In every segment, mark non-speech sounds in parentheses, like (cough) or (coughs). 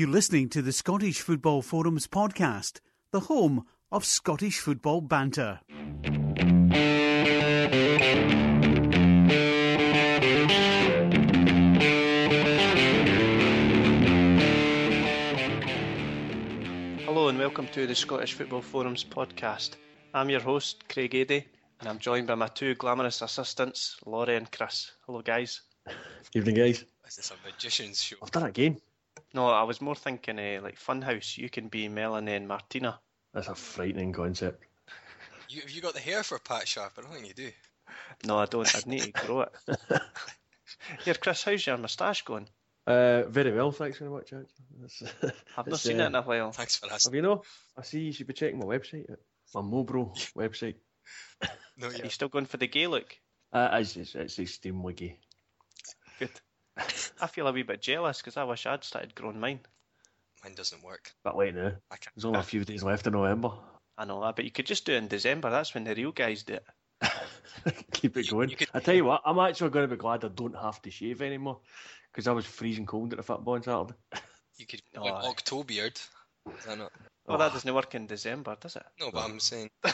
You're listening to the Scottish Football Forums podcast, the home of Scottish football banter. Hello and welcome to the Scottish Football Forums podcast. I'm your host, Craig Adey, and I'm joined by my two glamorous assistants, Laurie and Chris. Hello, guys. Evening, guys. Is this a magician's show? I've done it again. No, I was more thinking uh, like Funhouse. You can be Melanie and Martina. That's a frightening concept. You, have you got the hair for Pat Sharp? I don't think you do. No, I don't. I'd need to grow it. (laughs) Here, Chris, how's your moustache going? Uh, very well, thanks very much. Actually. It's, (laughs) I've not seen uh, it in a while. Thanks for Have asking. you know? I see you should be checking my website, my Mobro (laughs) website. No, Are you still going for the gay look? Uh, it's, it's, it's extremely gay. Good. I feel a wee bit jealous because I wish I'd started growing mine. Mine doesn't work. But late now. I can't. There's only a few days left in November. I know, that, but you could just do it in December. That's when the real guys do it. (laughs) Keep it going. you could- I tell you what, I'm actually going to be glad I don't have to shave anymore because I was freezing cold at the football on Saturday. (laughs) You could Oh, go an. Octobeard. Is that not? Well, that doesn't work in December, does it? No, but I'm saying (laughs)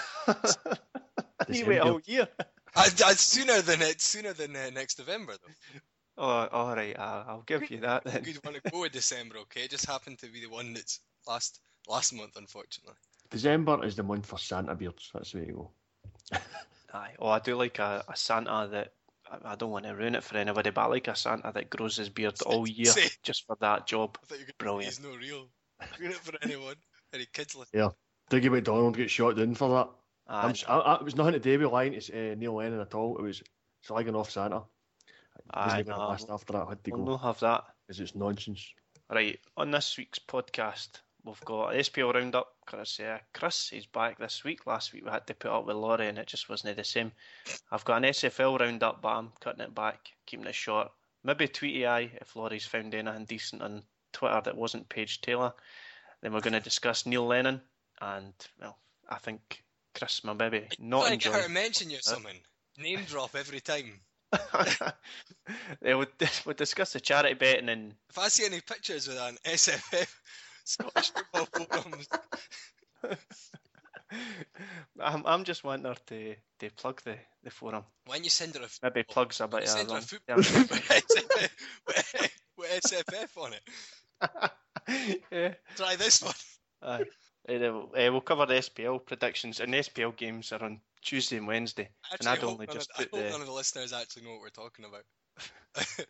you wait a whole year. I, I, sooner than it, sooner than uh, next November though. Oh, all right. Uh, I'll give you that then. Good want to go with December, okay? It just happened to be the one that's last last month, unfortunately. December is the month for Santa beards. That's the way to go. (laughs) Aye. Oh, I do like a, a Santa that. I- I don't want to ruin it for anybody, but I like a Santa that grows his beard all (laughs) year Say- just for that job. I thought you were Brilliant. He's no real. Ruin it for anyone. Any kids listen. Yeah. Dougie McDonald get shot down for that. Aye. I'm, s- I, I, it was nothing to do with lying to uh, Neil Lennon at all. It was slagging off Santa. It Aye, wasn't even no, a last after that. I had to we'll go not have that. because it's nonsense. Right, on this week's podcast, we've got an SPL Roundup. Chris, uh, Chris is back this week. Last week we had to put up with Laurie and it just wasn't the same. I've got an SFL Roundup, but I'm cutting it back, keeping it short. Maybe Tweety Eye if Laurie's found anything decent on Twitter that wasn't Paige Taylor. Then we're going to discuss Neil Lennon and, well, I think Chris may maybe not I enjoy. gotta mention you something. Name drop every time. Yeah, we'll, we'll discuss the charity betting and If I see any pictures with an SFF (laughs) Scottish Football Forums, (laughs) I'm, I'm just wanting her to, to plug the, the forum. when you send her a Maybe plugs a bit you send her a football (laughs) with SFF, with SFF on it, yeah. try this one. Aye. Eh, we'll cover the SPL predictions, and the SPL games are on Tuesday and Wednesday. Actually, I'd I hope, only none, just of, I put hope the- none of the listeners actually know what we're talking about.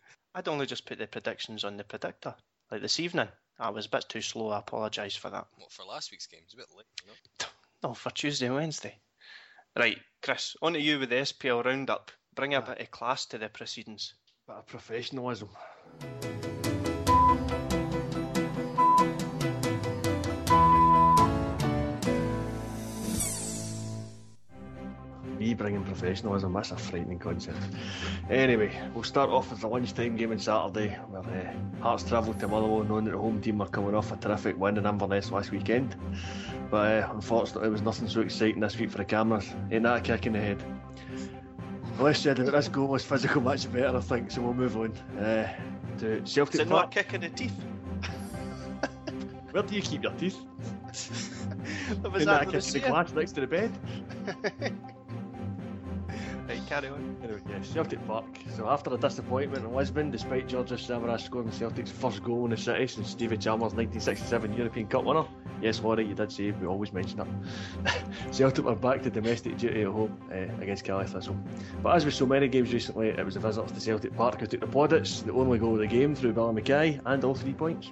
(laughs) I'd only just put the predictions on the predictor, like this evening. I was a bit too slow. I apologise for that. what for last week's game? It's a bit late, you know. (laughs) No, for Tuesday and Wednesday. Right, Chris, on to you with the SPL roundup. Bring a bit of class to the proceedings. Bit of professionalism. Bringing professionalism, that's a frightening concept. Anyway, we'll start off with the lunchtime game on Saturday, where uh, Hearts travelled to Motherwell knowing that the home team were coming off a terrific win in Inverness last weekend. But uh, unfortunately, it was nothing so exciting this week for the cameras. Ain't that a kick in the head? The less said about this goal was physical much the better, I think, so we'll move on. Uh, to Is it not a Park. kick in the teeth? (laughs) Where do you keep your teeth? (laughs) That was In that that kitchen glass next to the bed? (laughs) Right, carry on. Anyway, yeah, Celtic Park. So after a disappointment in Lisbon, despite Georges Samaras scoring the Celtic's first goal in the city since Stevie Chalmers' 1967 European Cup winner, yes, Laurie, you did say we always mention that. (laughs) Celtic were back to domestic duty at home uh, against Caley Thistle. But as with so many games recently, it was the visitors to Celtic Park who took the plaudits, the only goal of the game through Billy Mackay, and all three points.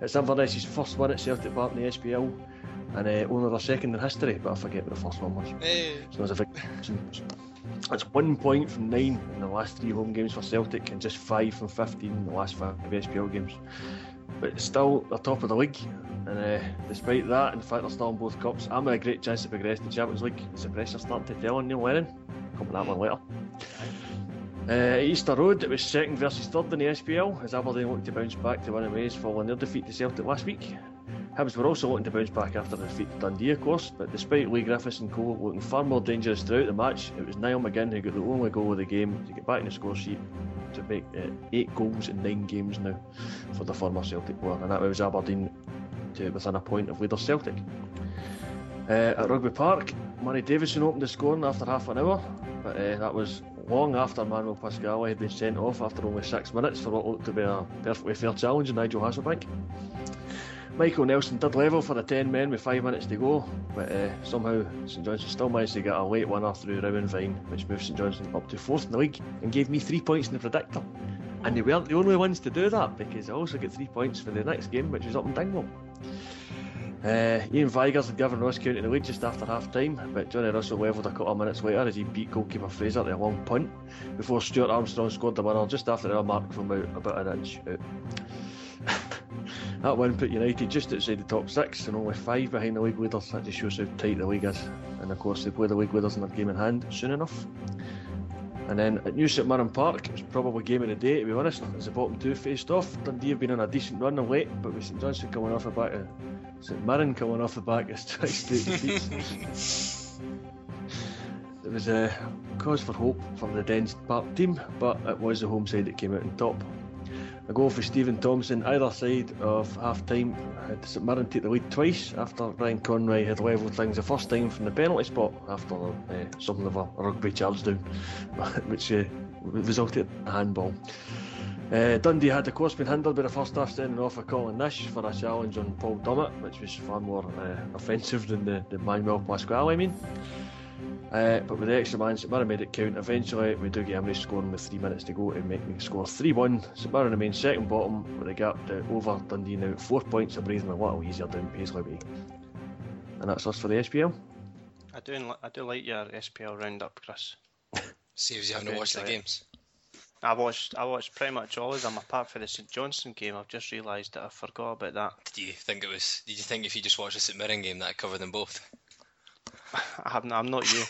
It's Inverness' first win at Celtic Park in the SPL, and uh, only their second in history, but I forget what the first one was. Hey, So there's a big. (laughs) That's one point from nine in the last three home games for Celtic, and just five from 15 in the last five SPL games. But still, they're top of the league, and uh, despite that, in fact, they're still in both cups. I'm a great chance to progress to Champions League. Is the pressure starting to tell on Neil Lennon? Come to that one later. Uh, Easter Road, it was second versus third in the SPL as Aberdeen looked to bounce back to win in ways following their defeat to Celtic last week. Hibs were also looking to bounce back after the defeat to Dundee, of course, but despite Leigh Griffiths and co looking far more dangerous throughout the match, it was Niall McGinn who got the only goal of the game to get back in the score sheet to make it eight goals in nine games now for the former Celtic player, and that was Aberdeen to within a point of leader Celtic. Uh, at Rugby Park, Murray Davidson opened the scoring after half an hour, but uh, that was long after Manuel Pascali had been sent off after only six minutes for what looked to be a perfectly fair challenge in Nigel Hasselbaink. Michael Nelson did level for the 10 men with 5 minutes to go, but uh, somehow St Johnstone still managed to get a late winner through Rowan Vine, which moved St Johnstone up to 4th in the league and gave me 3 points in the predictor. And they weren't the only ones to do that because I also get 3 points for the next game, which was up in Dingwall. Uh, Iain Vigurs had given Ross County the lead just after half time, but Johnny Russell levelled a couple of minutes later as he beat goalkeeper Fraser to a long punt before Stuart Armstrong scored the winner just after the mark from about, about an inch out. (laughs) that win put United just outside the top six and only five behind the league leaders. That just shows how tight the league is. And of course, they play the league leaders in their game in hand soon enough. And then at New St Mirren Park, it was probably game of the day to be honest, as the bottom two faced off. Dundee have been on a decent run of late, but with St Johnstone coming off the back of St Mirren coming off the back of (laughs) straight defeats. (laughs) There was a cause for hope for the Dens Park team, but it was the home side that came out on top. A goal for Stephen Thompson either side of half time had St Mirren take the lead twice after Ryan Conroy had levelled things the first time from the penalty spot after uh, something of a rugby charge down, (laughs) which uh, resulted in a handball. Uh, Dundee had of course been hindered by the first half sending off a Colin Nish for a challenge on Paul Dummett, which was far more uh, offensive than the, the Manuel Pascali, I mean. Uh, but with the extra man, St Mirren made it count. Eventually, we do get Emery scoring with three minutes to go to make me score 3 1. St Mirren remains second bottom with a gap to over Dundee now. Four points are breathing a little easier down Paisley Way. And that's us for the SPL. I do, I do like your SPL roundup, Chris. (laughs) Saves you having to watch the games. I watched I watched pretty much all of them apart from the St Johnstone game. I've just realised that I forgot about that. Did you think it was? Did you think if you just watched the St Mirren game that covered them both? (sighs) I haven't. I'm not you.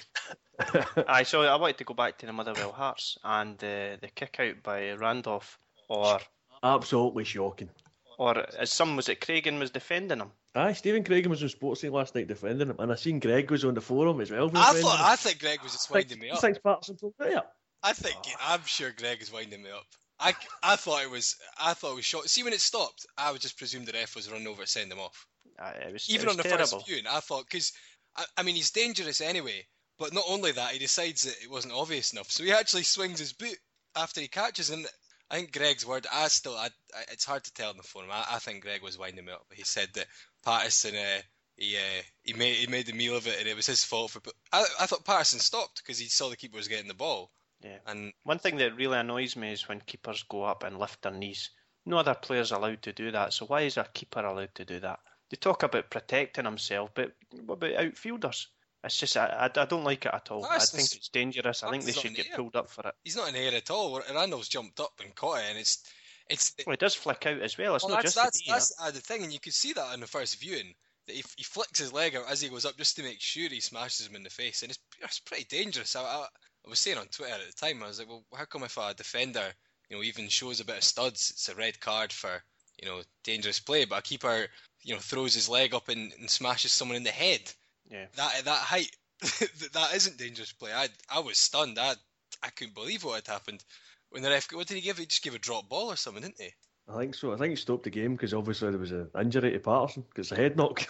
(laughs) I so I wanted to go back to the Motherwell Hearts and uh, the kick out by Randolph, or Absolutely shocking. or as some was it Craigan was defending him. Aye, Stephen Craig was on Sportsy last night defending him, and I seen Greg was on the forum as well. I defending thought him. I think Greg was just winding me up. Thanks, Paterson, pulled it. I think I'm sure Greg is winding me up. I, I thought it was I thought it was shot. See when it stopped, I would just presume the ref was running over to send him off. Uh, it was Even it on the terrible. first viewing, I thought because I, I mean he's dangerous anyway. But not only that, he decides that it wasn't obvious enough, so he actually swings his boot after he catches. And I think Greg's word, I still, I, I, it's hard to tell in the forum. I, I think Greg was winding me up. But he said that Paterson, uh, he uh, he made he made the meal of it, and it was his fault for. I, I thought Paterson stopped because he saw the keeper was getting the ball. Yeah. And One thing that really annoys me is when keepers go up and lift their knees. No other player's allowed to do that. So why is a keeper allowed to do that? They talk about protecting himself, but what about outfielders? It's just I, I, I don't like it at all. No, I think it's dangerous. I think they should get air. pulled up for it. he's not in the air at all. Randall's jumped up and caught it, and it's it's. Well, it does flick out as well. It's well, not that's just that's, the that's uh, the thing, and you could see that in the first viewing. That he, he flicks his leg out as he goes up just to make sure he smashes him in the face, and it's, it's pretty dangerous. I, I, I was saying on Twitter at the time, I was like, well, how come if a defender, you know, even shows a bit of studs, it's a red card for, you know, dangerous play, but a keeper, you know, throws his leg up and, and smashes someone in the head. Yeah. That at that height, (laughs) that, that isn't dangerous play. I I was stunned. I I couldn't believe what had happened. When the ref, what did he give? He just gave a drop ball or something, didn't he? I think so. I think he stopped the game because obviously there was an injury to Paterson because the head knock.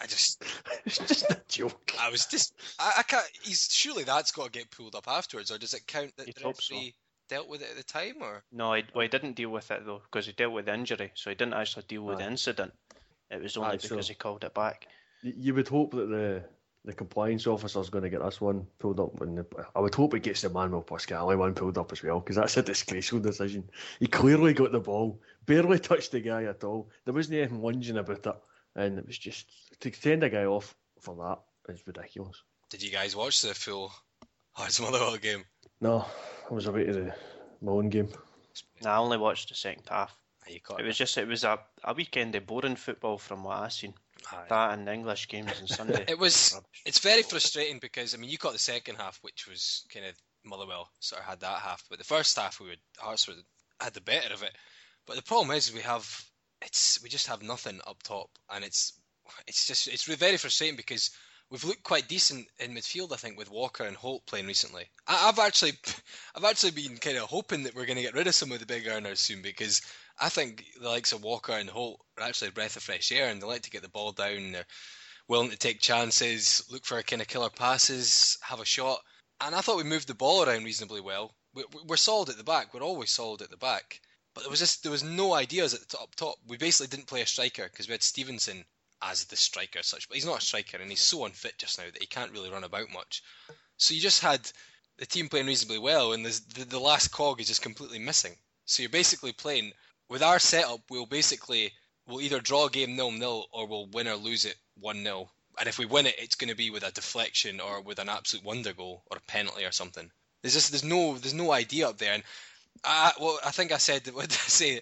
I just, (laughs) it's just a joke. I was just, I, I can't. He's surely that's got to get pulled up afterwards, or does it count that You'd the hope so. referee dealt with it at the time, or? No, he, well, he didn't deal with it though because he dealt with the injury, so he didn't actually deal with the incident. It was only Aye, so- because he called it back. You would hope that the the compliance officer's going to get this one pulled up. And the, I would hope it gets the Manuel Pascali one pulled up as well because that's a disgraceful decision. He clearly got the ball, barely touched the guy at all. There wasn't anything lunging about it, and it was just to send a guy off for that is ridiculous. Did you guys watch the full Hearts Motherwell game? No, I was away to the my own game. No, I only watched the second half. Aye, You caught It was just it was a, a weekend of boring football from what I seen. Aye. That and the English games on Sunday. (laughs) It was. Rubbish. It's very frustrating because I mean you caught the second half, which was kind of Motherwell sort of had that half, but the first half we would Hearts were, had the better of it. But the problem is we have it's we just have nothing up top, and it's it's just it's very frustrating because we've looked quite decent in midfield, I think, with Walker and Holt playing recently. I, have actually, (laughs) I've actually been kind of hoping that we're going to get rid of some of the big earners soon because I think the likes of Walker and Holt are actually a breath of fresh air and they like to get the ball down. They're willing to take chances, look for kind of killer passes, have a shot. And I thought we moved the ball around reasonably well. We're solid at the back. We're always solid at the back. But there was just there was no ideas at the top top. We basically didn't play a striker because we had Stevenson as the striker such, but he's not a striker and he's so unfit just now that he can't really run about much. So you just had the team playing reasonably well, and the, the last cog is just completely missing. So you're basically playing with our setup. We'll basically we'll either draw a game nil nil or we'll win or lose it one 0 And if we win it, it's going to be with a deflection or with an absolute wonder goal or a penalty or something. There's just there's no there's no idea up there. And I well I think I said (laughs) what did I say?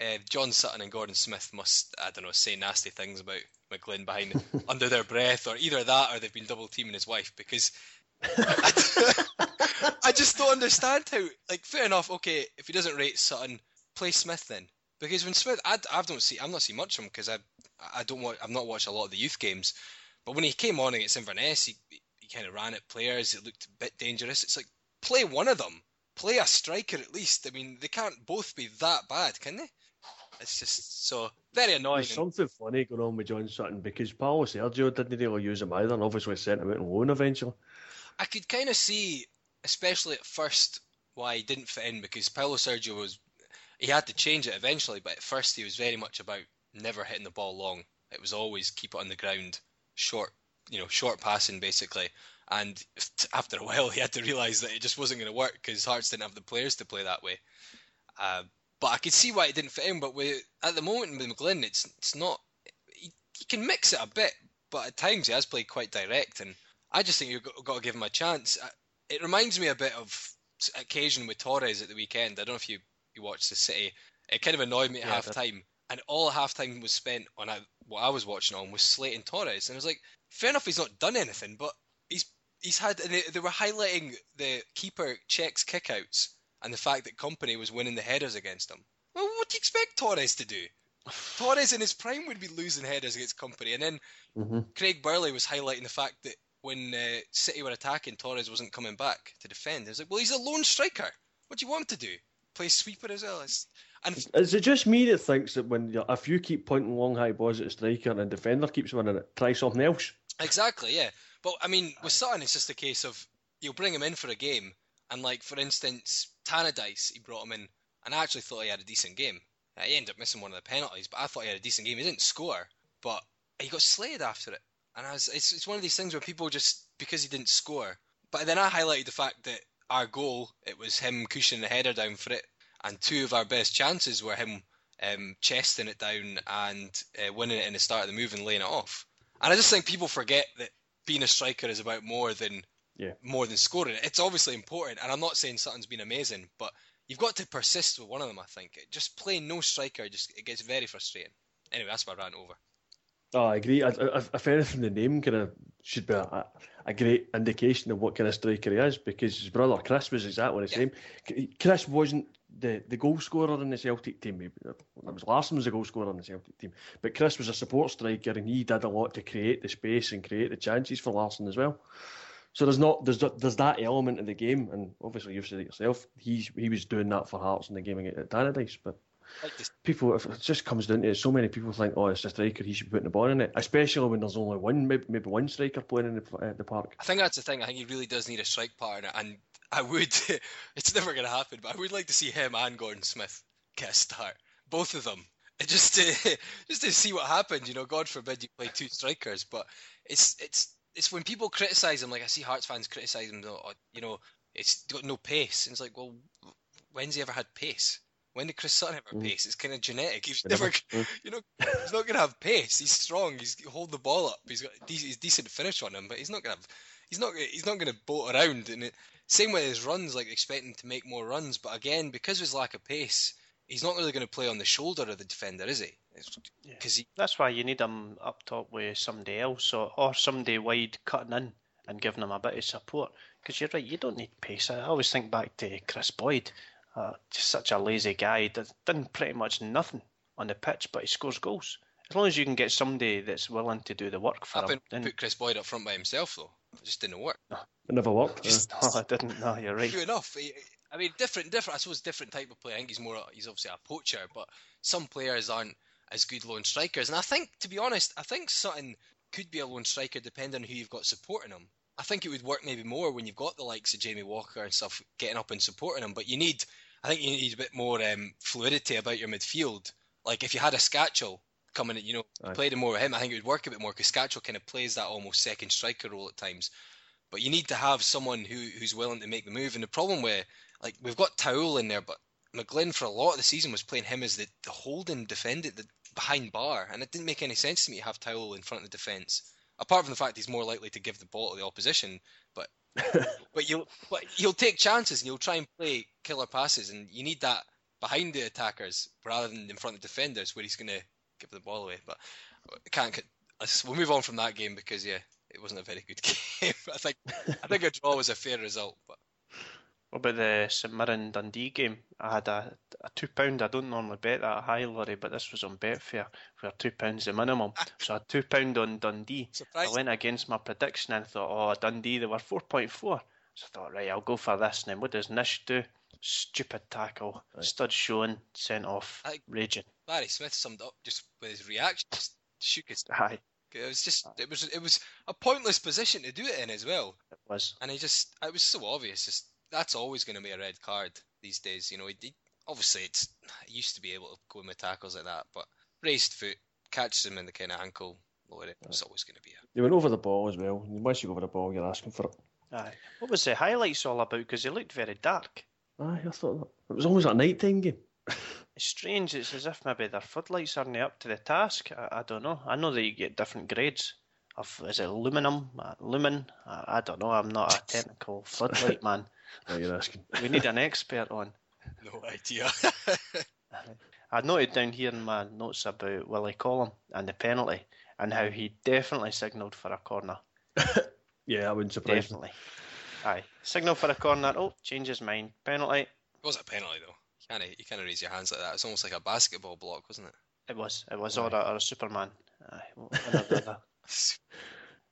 Uh, John Sutton and Gordon Smith must I don't know say nasty things about McGlynn behind (laughs) (laughs) under their breath, or either that or they've been double teaming his wife because I just don't understand how. Like, fair enough. Okay, if he doesn't rate Sutton, play Smith then. Because when Smith, I, I don't see, I'm not seeing much of him because I, I don't want, I've not watched a lot of the youth games. But when he came on against Inverness, he, he kind of ran at players. It looked a bit dangerous. It's like play one of them, play a striker at least. I mean, they can't both be that bad, can they? It's just so very annoying. There's something funny going on with John Sutton because Paulo Sergio didn't really use him either, and obviously sent him out on loan eventually. I could kind of see, especially at first, why he didn't fit in because Paulo Sergio was he had to change it eventually, but at first he was very much about never hitting the ball long. It was always keep it on the ground, short, you know, short passing basically. And (laughs) after a while, he had to realise that it just wasn't going to work because Hearts didn't have the players to play that way. Uh, but I could see why it didn't fit in. But with, at the moment with McGlynn, it's it's not. He, he, can mix it a bit, but at times he has played quite direct, and I just think you've got, got to give him a chance. Uh, it reminds me a bit of occasion with Torres at the weekend. I don't know if you you watched the City. It kind of annoyed me at yeah, half time, and all half time was spent on what I was watching on was slating Torres, and I was like, fair enough, he's not done anything, but he's he's had. And they, they were highlighting the keeper checks kickouts and the fact that Kompany was winning the headers against him. Well, what do you expect Torres to do? (laughs) Torres in his prime would be losing headers against Kompany. and then mm-hmm. Craig Burley was highlighting the fact that when uh, City were attacking, Torres wasn't coming back to defend. He was like, well, he's a lone striker. What do you want him to do? Play sweeper as well? It's, and is it just me that thinks that when if you keep pointing long high balls at a striker and a defender keeps winning it, try something else? Exactly, yeah. But I mean, with Sutton, it's just a case of you'll bring him in for a game, and like for instance, Tannadice, he brought him in, and I actually thought he had a decent game. Uh, he ended up missing one of the penalties, but I thought he had a decent game. He didn't score, but he got slayed after it. And I was, it's, it's one of these things where people just because he didn't score. But then I highlighted the fact that our goal, it was him cushioning the header down for it, and two of our best chances were him um, chesting it down and uh, winning it in the start of the move and laying it off. And I just think people forget that being a striker is about more than yeah. more than scoring. It's obviously important, and I'm not saying something's been amazing, but you've got to persist with one of them. I think just playing no striker just it gets very frustrating. Anyway, that's my rant over. Oh, I agree. I, I, if anything, the name kind of should be a, a, great indication of what kind of striker he is because his brother Chris was exactly the same. Chris wasn't the, the goal scorer in the Celtic team. It was Larsson was the goal scorer in the Celtic team, but Chris was a support striker and he did a lot to create the space and create the chances for Larsson as well. So there's not there's there's that element of the game, and obviously you've said it yourself. He's he was doing that for Hearts in the game at Tannadice, but people, if it just comes down to it, so many people think, oh, it's a striker, he should be putting the ball in it, especially when there's only one, maybe, maybe one striker playing in the, uh, the park. I think that's the thing. I think he really does need a strike partner, and I would. (laughs) it's never going to happen, but I would like to see him and Gordon Smith get a start, both of them, (laughs) just to (laughs) just to see what happens. You know, God forbid you play two strikers, but it's it's it's when people criticise him. Like I see Hearts fans criticise him. You know, it's got no pace. And it's like, well, when's he ever had pace? When did Chris Sutton have mm. pace? It's kind of genetic. He's never, (laughs) you know, he's not going to have pace. He's strong. He's hold the ball up. He's got he's decent finish on him, but he's not going to have. He's not. He's not going to boat around. And it, same with his runs, like expecting to make more runs. But again, because of his lack of pace, he's not really going to play on the shoulder of the defender, is he? Because yeah. that's why you need him up top with somebody else or, or somebody wide cutting in and giving him a bit of support. Because you're right, you don't need pace. I always think back to Kris Boyd. Uh, just such a lazy guy. Does, done pretty much nothing on the pitch, but he scores goals. as long as you can get somebody that's willing to do the work for Happened him. to put Kris Boyd up front by himself though. It just didn't work. It never worked. Just- No, (laughs) I didn't. No, you're right. True enough. He- I mean, different, different. I suppose different type of player. I think he's more. He's obviously a poacher, but some players aren't as good lone strikers. And I think, to be honest, I think Sutton could be a lone striker depending on who you've got supporting him. I think it would work maybe more when you've got the likes of Jamie Walker and stuff getting up and supporting him. But you need, I think, you need a bit more um, fluidity about your midfield. Like if you had a Skacel coming in, you know, Aye. played more with him, I think it would work a bit more because Skacel kind of plays that almost second striker role at times. But you need to have someone who who's willing to make the move. And the problem with like we've got Taouil in there, but McGlynn for a lot of the season was playing him as the, the holding defender, the behind bar, and it didn't make any sense to me to have Taouil in front of the defence. Apart from the fact he's more likely to give the ball to the opposition, but (laughs) but you'll but you'll take chances and you'll try and play killer passes, and you need that behind the attackers rather than in front of defenders where he's going to give the ball away. But can't. We'll move on from that game because yeah, it wasn't a very good (laughs) game. I think I think a draw was a fair result, but What about the St Mirren Dundee game? I had a, a two pound. I don't normally bet that high, Laurie, but this was on Betfair where two pounds the minimum. Ah. So I had two pound on Dundee. I went against my prediction and thought, oh, Dundee, they were 4.4. So I thought, right, I'll go for this. And then what does Nish do? Stupid tackle. Right. Stud showing, sent off, I- raging. Barry Smith summed up just with his reaction, just shook his. Aye, It was just it was it was a pointless position to do it in as well, it was. and he just it was so obvious. Just that's always going to be a red card these days. You know, he, he- obviously it's he used to be able to go in with tackles like that, but raised foot catches him in the kind of ankle. Lower it, it's always going to be a They went over the ball as well. Once you go over the ball, you're asking for it. Aye. What was the highlights all about? Because they looked very dark. Aye, I thought that. It was almost a night time game. (laughs) It's strange. It's as if maybe their floodlights aren't up to the task. I, I don't know. I know that you get different grades of is it aluminum, uh, lumen? I, I don't know. I'm not a (laughs) technical floodlight man. What you're asking. We need an expert on. (laughs) no idea. (laughs) I noted down here in my notes about Willie Collum and the penalty and how he definitely signalled for a corner. (laughs) Yeah, I wouldn't surprise me. Definitely. Aye. Signal for a corner. Oh, change his mind. Penalty. it was a penalty though. You can't you can't raise your hands like that. It's almost like a basketball block, wasn't it? It was. It was. Or a, or a Superman. Aye. One or.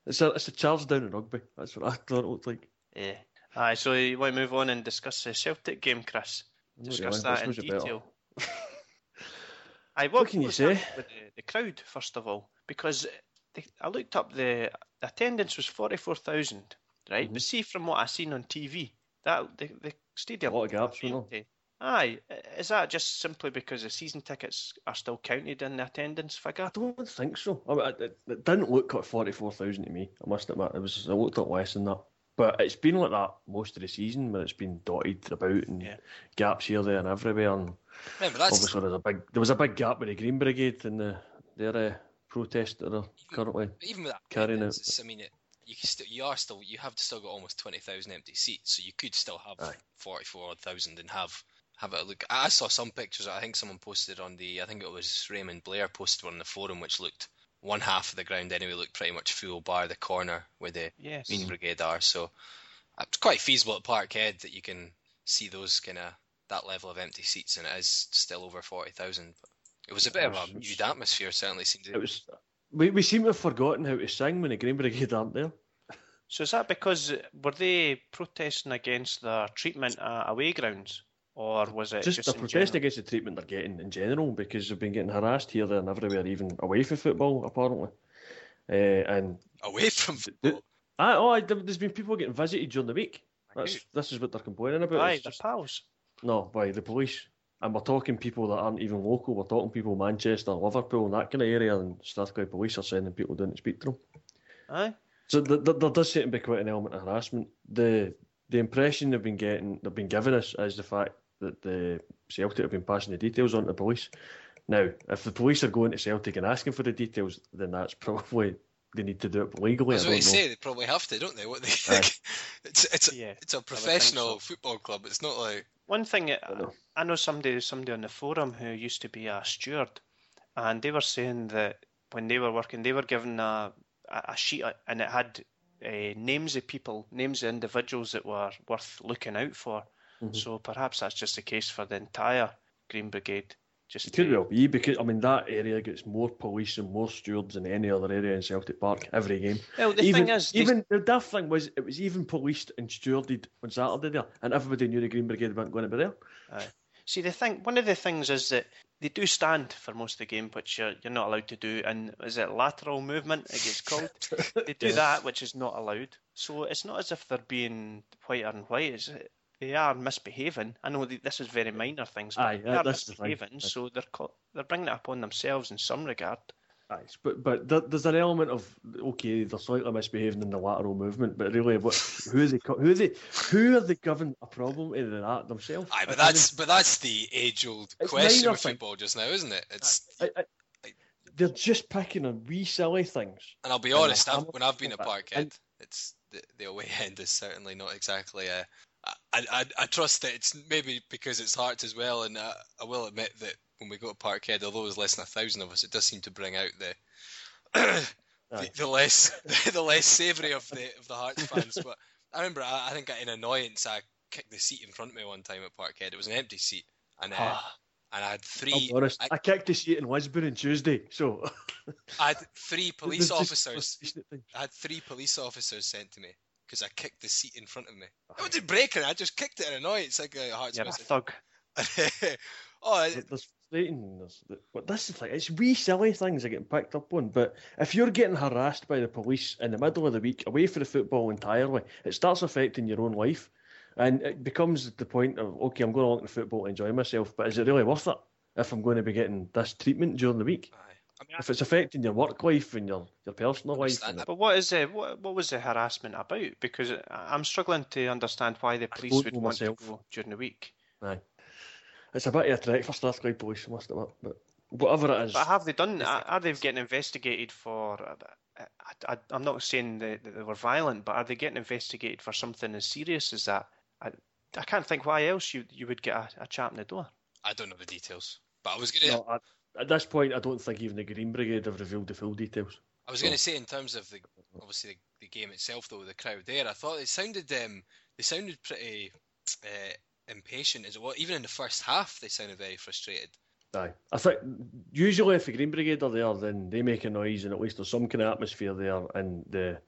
It's a, it's a charge down in rugby. That's what I thought it looked like. Yeah. Aye, so you want to move on and discuss the Celtic game, Chris? Discuss really. That in you detail. (laughs) Aye, What can you say? With the, the crowd, first of all, because the, I looked up the, the attendance was forty four thousand, right? Mhm. But see from what I seen on TV, that the the stadium A lot of gaps, was wasn't. Aye, is that just simply because the season tickets are still counted in the attendance figure? I don't think so. I mean, it, it didn't look like 44,000 to me, I must admit. It was it looked like less than that. But it's been like that most of the season, where it's been dotted about and Yeah. gaps here, there, and everywhere. And that's obviously, there's a big there was a big gap with the Green Brigade and the, their uh, protest that are currently. even with that Carrying. I mean, it, you can still you are still you have still got almost twenty thousand empty seats, so you could still have Aye. forty four thousand and have have it look. I saw some pictures. I think someone posted on the. I think it was Raymond Blair posted one on the forum, which looked one half of the ground anyway looked pretty much full, bar the corner where the Yes. Green Brigade are. So uh, it's quite feasible at Parkhead that you can see those kind of that level of empty seats, and it is still over forty thousand. But it was a bit of a It's- mood atmosphere. Certainly seemed. It was. We, we seem to have forgotten how to sing when the Green Brigade aren't there. So is that because were they protesting against their treatment at away grounds, or was it Just, just, a in protest general? against the treatment they're getting in general because they've been getting harassed here, there, and everywhere, even away from football, apparently. Uh, and away from th- football. I, oh, I, there's been people getting visited during the week. That's this is what they're complaining about. Aye, It's the just- pals. no, by the police. And we're talking people that aren't even local. We're talking people Manchester, Liverpool, and that kind of area. And Strathclyde police are sending people down to speak to them. Aye. So th- th- there does seem to be quite an element of harassment. The the impression they've been getting, they've been giving us, is the fact that the Celtic have been passing the details on to the police. Now, if the police are going to Celtic and asking for the details, then that's (laughs) probably they need to do it legally. I That's what you say. They probably have to, don't they? What they Aye. (laughs) it's it's a, Yeah. it's a professional so. football club. It's not like One thing uh, I know. I know somebody somebody on the forum who used to be a steward, and they were saying that when they were working, they were given a a a sheet uh, and it had uh, names of people, names of individuals that were worth looking out for. Mhm. So perhaps that's just the case for the entire Green Brigade. Just It could well be because I mean that area gets more police and more stewards than any other area in Celtic Park (laughs) every game. Well, the even thing is, even the daft thing was it was even policed and stewarded on Saturday there, and everybody knew the Green Brigade weren't going to be there. See, the thing, one of the things is that they do stand for most of the game, which you're, you're not allowed to do. And is it lateral movement? It gets called. (laughs) they do Yeah. that, which is not allowed. So it's not as if they're being whiter and white. It's, they are misbehaving. I know th- this is very minor things, but Aye, they are that's the thing. misbehaving. So they're co- they're bringing it upon themselves in some regard. Aye, but but there, there's an element of okay, they're slightly misbehaving in the lateral movement, but really, what who are they co- who are they who are they giving a problem to that themselves? Aye, but I mean, that's but that's the age-old question minor with thing. football just now, isn't it? It's I, I, they're just picking on wee silly things. and I'll be honest, I've, when I've been at it. Parkhead, And- it's the, the away (laughs) end is certainly not exactly a. I, I, I trust that it's maybe because it's Hearts as well, and uh, I will admit that when we go to Parkhead, although there's less than a thousand of us, it does seem to bring out the (coughs) the, the less (laughs) the less savoury of the of the Hearts fans. But I remember, I, I think in annoyance, I kicked the seat in front of me one time at Parkhead. It was an empty seat, and uh, Ah, and I had three honest, I- I, kicked the seat in Lisbon on Tuesday, so (laughs) I had three (laughs) police officers. frustration at times. I had three police officers sent to me because I kicked the seat in front of me. I wasn't break, it. I just kicked it in annoyance like a a visit. thug. (laughs) oh, it- There- There's frustrating. There's, but this is like it's wee silly things are getting picked up on. But if you're getting harassed by the police in the middle of the week, away from the football entirely, it starts affecting your own life, and it becomes the point of okay, I'm going along to football to enjoy myself, but is it really worth it if I'm going to be getting this treatment during the week? Ah. Aye. I mean, If it's affecting your work life and your, your personal life, that. But what is it? What, what was the harassment about? Because I- I'm struggling to understand why the police would know want myself. to go during the week. aye. it's a bit of a trek for Strathclyde Police, I must admit. But whatever it is, But have they done? Are, are they getting investigated for? Uh, I, I, I'm not saying that, that they were violent, but are they getting investigated for something as serious as that? I, I can't think why else you you would get a, a chap in the door. I don't know the details, but I was gonna no, at, this point, I don't think even the Green Brigade have revealed the full details. I was gonna say in terms of the obviously the, the game itself though, the crowd there, I thought it sounded um they sounded pretty uh, impatient as well. Even in the first half, they sounded very frustrated. Aye. I think usually if the Green Brigade are there, then they make a noise and at least there's some kind of atmosphere there, and the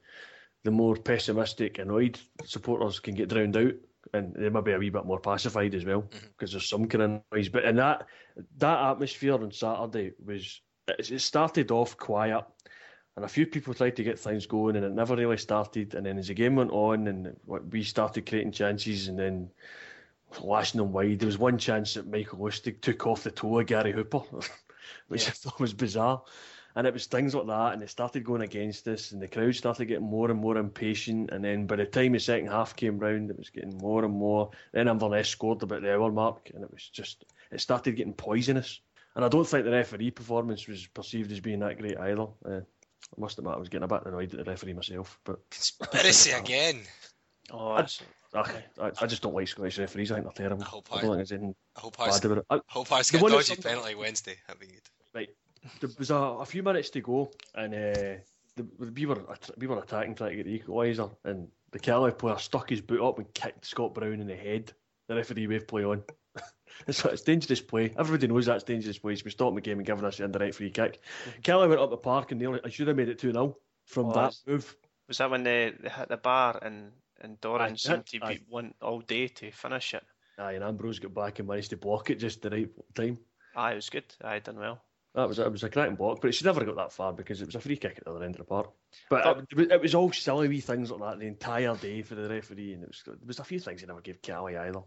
the more pessimistic, annoyed supporters can get drowned out, and they might be a wee bit more pacified as well mm-hmm. because there's some kind of noise. But in that that atmosphere on Saturday was it it started off quiet. And a few people tried to get things going, and it never really started. And then as the game went on, and we started creating chances, and then lashing them wide. There was one chance that Michael Lustig took off the toe of Gary Hooper, (laughs) which I thought was bizarre. And it was things like that, and it started going against us, and the crowd started getting more and more impatient. And then by the time the second half came round, it was getting more and more. Then Inverness scored about the hour mark, and it was just, it started getting poisonous. And I don't think the referee performance was perceived as being that great either. Uh, I must admit, I was getting a bit annoyed at the referee myself, but Conspiracy (laughs) again. Oh, I- that's- I, I, I just don't like Scottish referees. I think they're terrible. I hope I I- don't think there's anything I hope Hearts, bad about it. I, I hope Hearts The get a one that dodgy penalty Wednesday. That'd be good. Right. There was a, a few minutes to go, and uh, the, we were we were attacking, trying to get the equaliser, and the Caley player stuck his boot up and kicked Scott Brown in the head. The referee waved play on. (laughs) it's, it's dangerous play. Everybody knows that's dangerous play. So we stopped the game and given us the indirect free kick. Caley went up the park and nearly, I should have made it 2 0 from Oh, that move. was that when they, they hit the bar and and Doran seemed to be one all day to finish it. Aye, and Ambrose got back and managed to block it just the right time. Aye, it was good. I done well. That was it was a cracking block, but it should never got that far because it was a free kick at the other end of the park. But it, was- it was all silly wee things like that the entire day for the referee, and it was there was a few things he never gave Caley either. And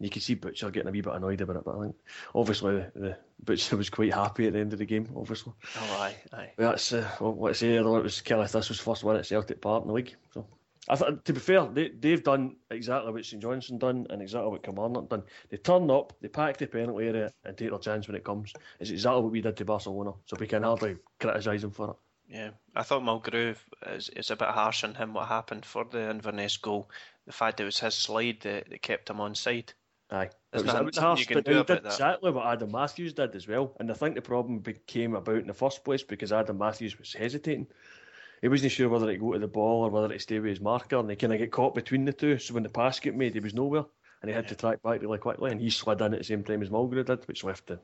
you could see Butcher getting a wee bit annoyed about it, but I think obviously the, the Butcher was quite happy at the end of the game. Obviously, Oh, aye, aye. But that's uh, well, let's say it was Caley Thistle's first win at Celtic Park in the league. So I thought, to be fair, they they've done exactly what St Johnstone done and exactly what Kilmarnock done. They turn up, they pack the penalty area, and take their chance when it comes. It's exactly what we did to Barcelona, so we can hardly criticise them for it. Yeah, I thought Mulgrew is, is a bit harsh on him. What happened for the Inverness goal? The fact that it was his slide that, that kept him on side. Aye. There's It was, nothing- it harsh, but he did that. exactly what Adam Matthews did as well. And I think the problem became about in the first place because Adam Matthews was hesitating. He wasn't sure whether to go to the ball or whether to stay with his marker, and he kind of get caught between the two. So when the pass got made, he was nowhere. and he had to track back really quickly, and he slid in at the same time as Mulgrew did, which left the,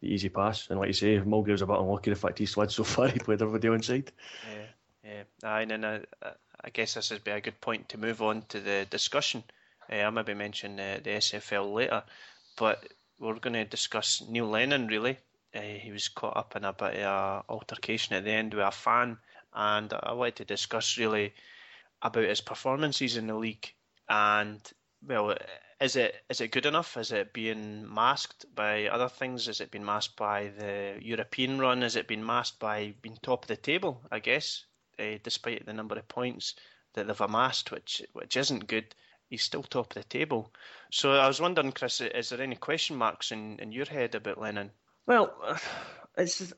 the easy pass. And like you say, Mulgrew was a bit unlucky the fact he slid so (laughs) far, he played everybody inside. Yeah, yeah. Aye, and I, I guess this would be a good point to move on to the discussion. Uh, I'll maybe mention uh, the SFL later, but we're going to discuss Neil Lennon really. Uh, he was caught up in a bit of a altercation at the end with a fan, and I wanted to discuss really about his performances in the league and well, is it is it good enough? Is it being masked by other things? Is it being masked by the European run? Is it being masked by being top of the table? I guess, uh, despite the number of points that they've amassed, which which isn't good, he's still top of the table. So I was wondering, Chris, is there any question marks in, in your head about Lennon? Well, (sighs) it's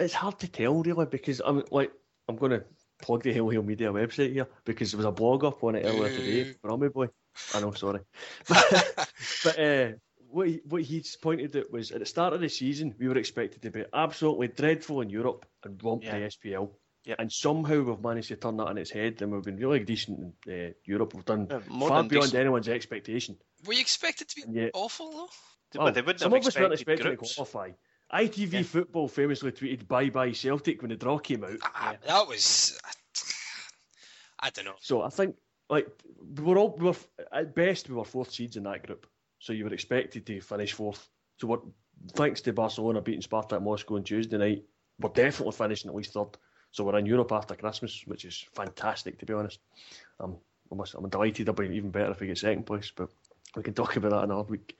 it's hard to tell really because I'm like I'm going to plug the Hail Hail Media website here because there was a blog up on it earlier today from Rummy Boy. I know, sorry. (laughs) but, but uh, what, he, what he's pointed out was at the start of the season, we were expected to be absolutely dreadful in Europe and romp yeah. the SPL. Yep. And somehow we've managed to turn that on its head, and we've been really decent in uh, Europe. We've done yeah, far beyond decent. anyone's expectation. Were you expected to be yet, awful though? Well, well they wouldn't some of us weren't expecting groups. to qualify. ITV yeah. Football famously tweeted "Bye bye Celtic" when the draw came out. Uh, that was, I don't know. So I think like we were all we were at best we were fourth seeds in that group, so you were expected to finish fourth. So what? Thanks to Barcelona beating Spartak Moscow on Tuesday night, we're definitely finishing at least third. So we're in Europe after Christmas, which is fantastic to be honest. Um, I'm delighted. I'll be even better if we get second place, but we can talk about that another week.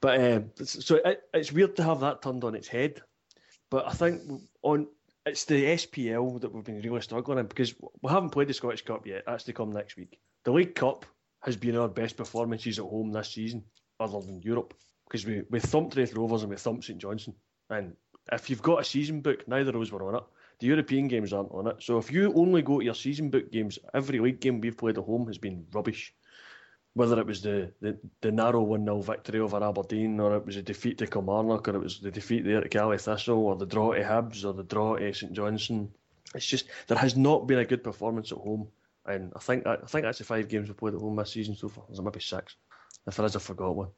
But uh, so it, it's weird to have that turned on its head. But I think on it's the SPL that we've been really struggling in because we haven't played the Scottish Cup yet. That's to come next week. The League Cup has been our best performances at home this season, other than Europe, because we, we thumped Raith Rovers and we thumped St Johnstone. And if you've got a season book, neither of those were on it. The European games aren't on it. So if you only go to your season book games, every league game we've played at home has been rubbish. Whether it was the, the, the narrow 1 0 victory over Aberdeen, or it was a defeat to Kilmarnock, or it was the defeat there at Caley Thistle, or the draw to Hibs, or the draw to St Johnstone. It's just, there has not been a good performance at home and I think I think that's the five games we've played at home this season so far. There's maybe six. If there is, I forgot one.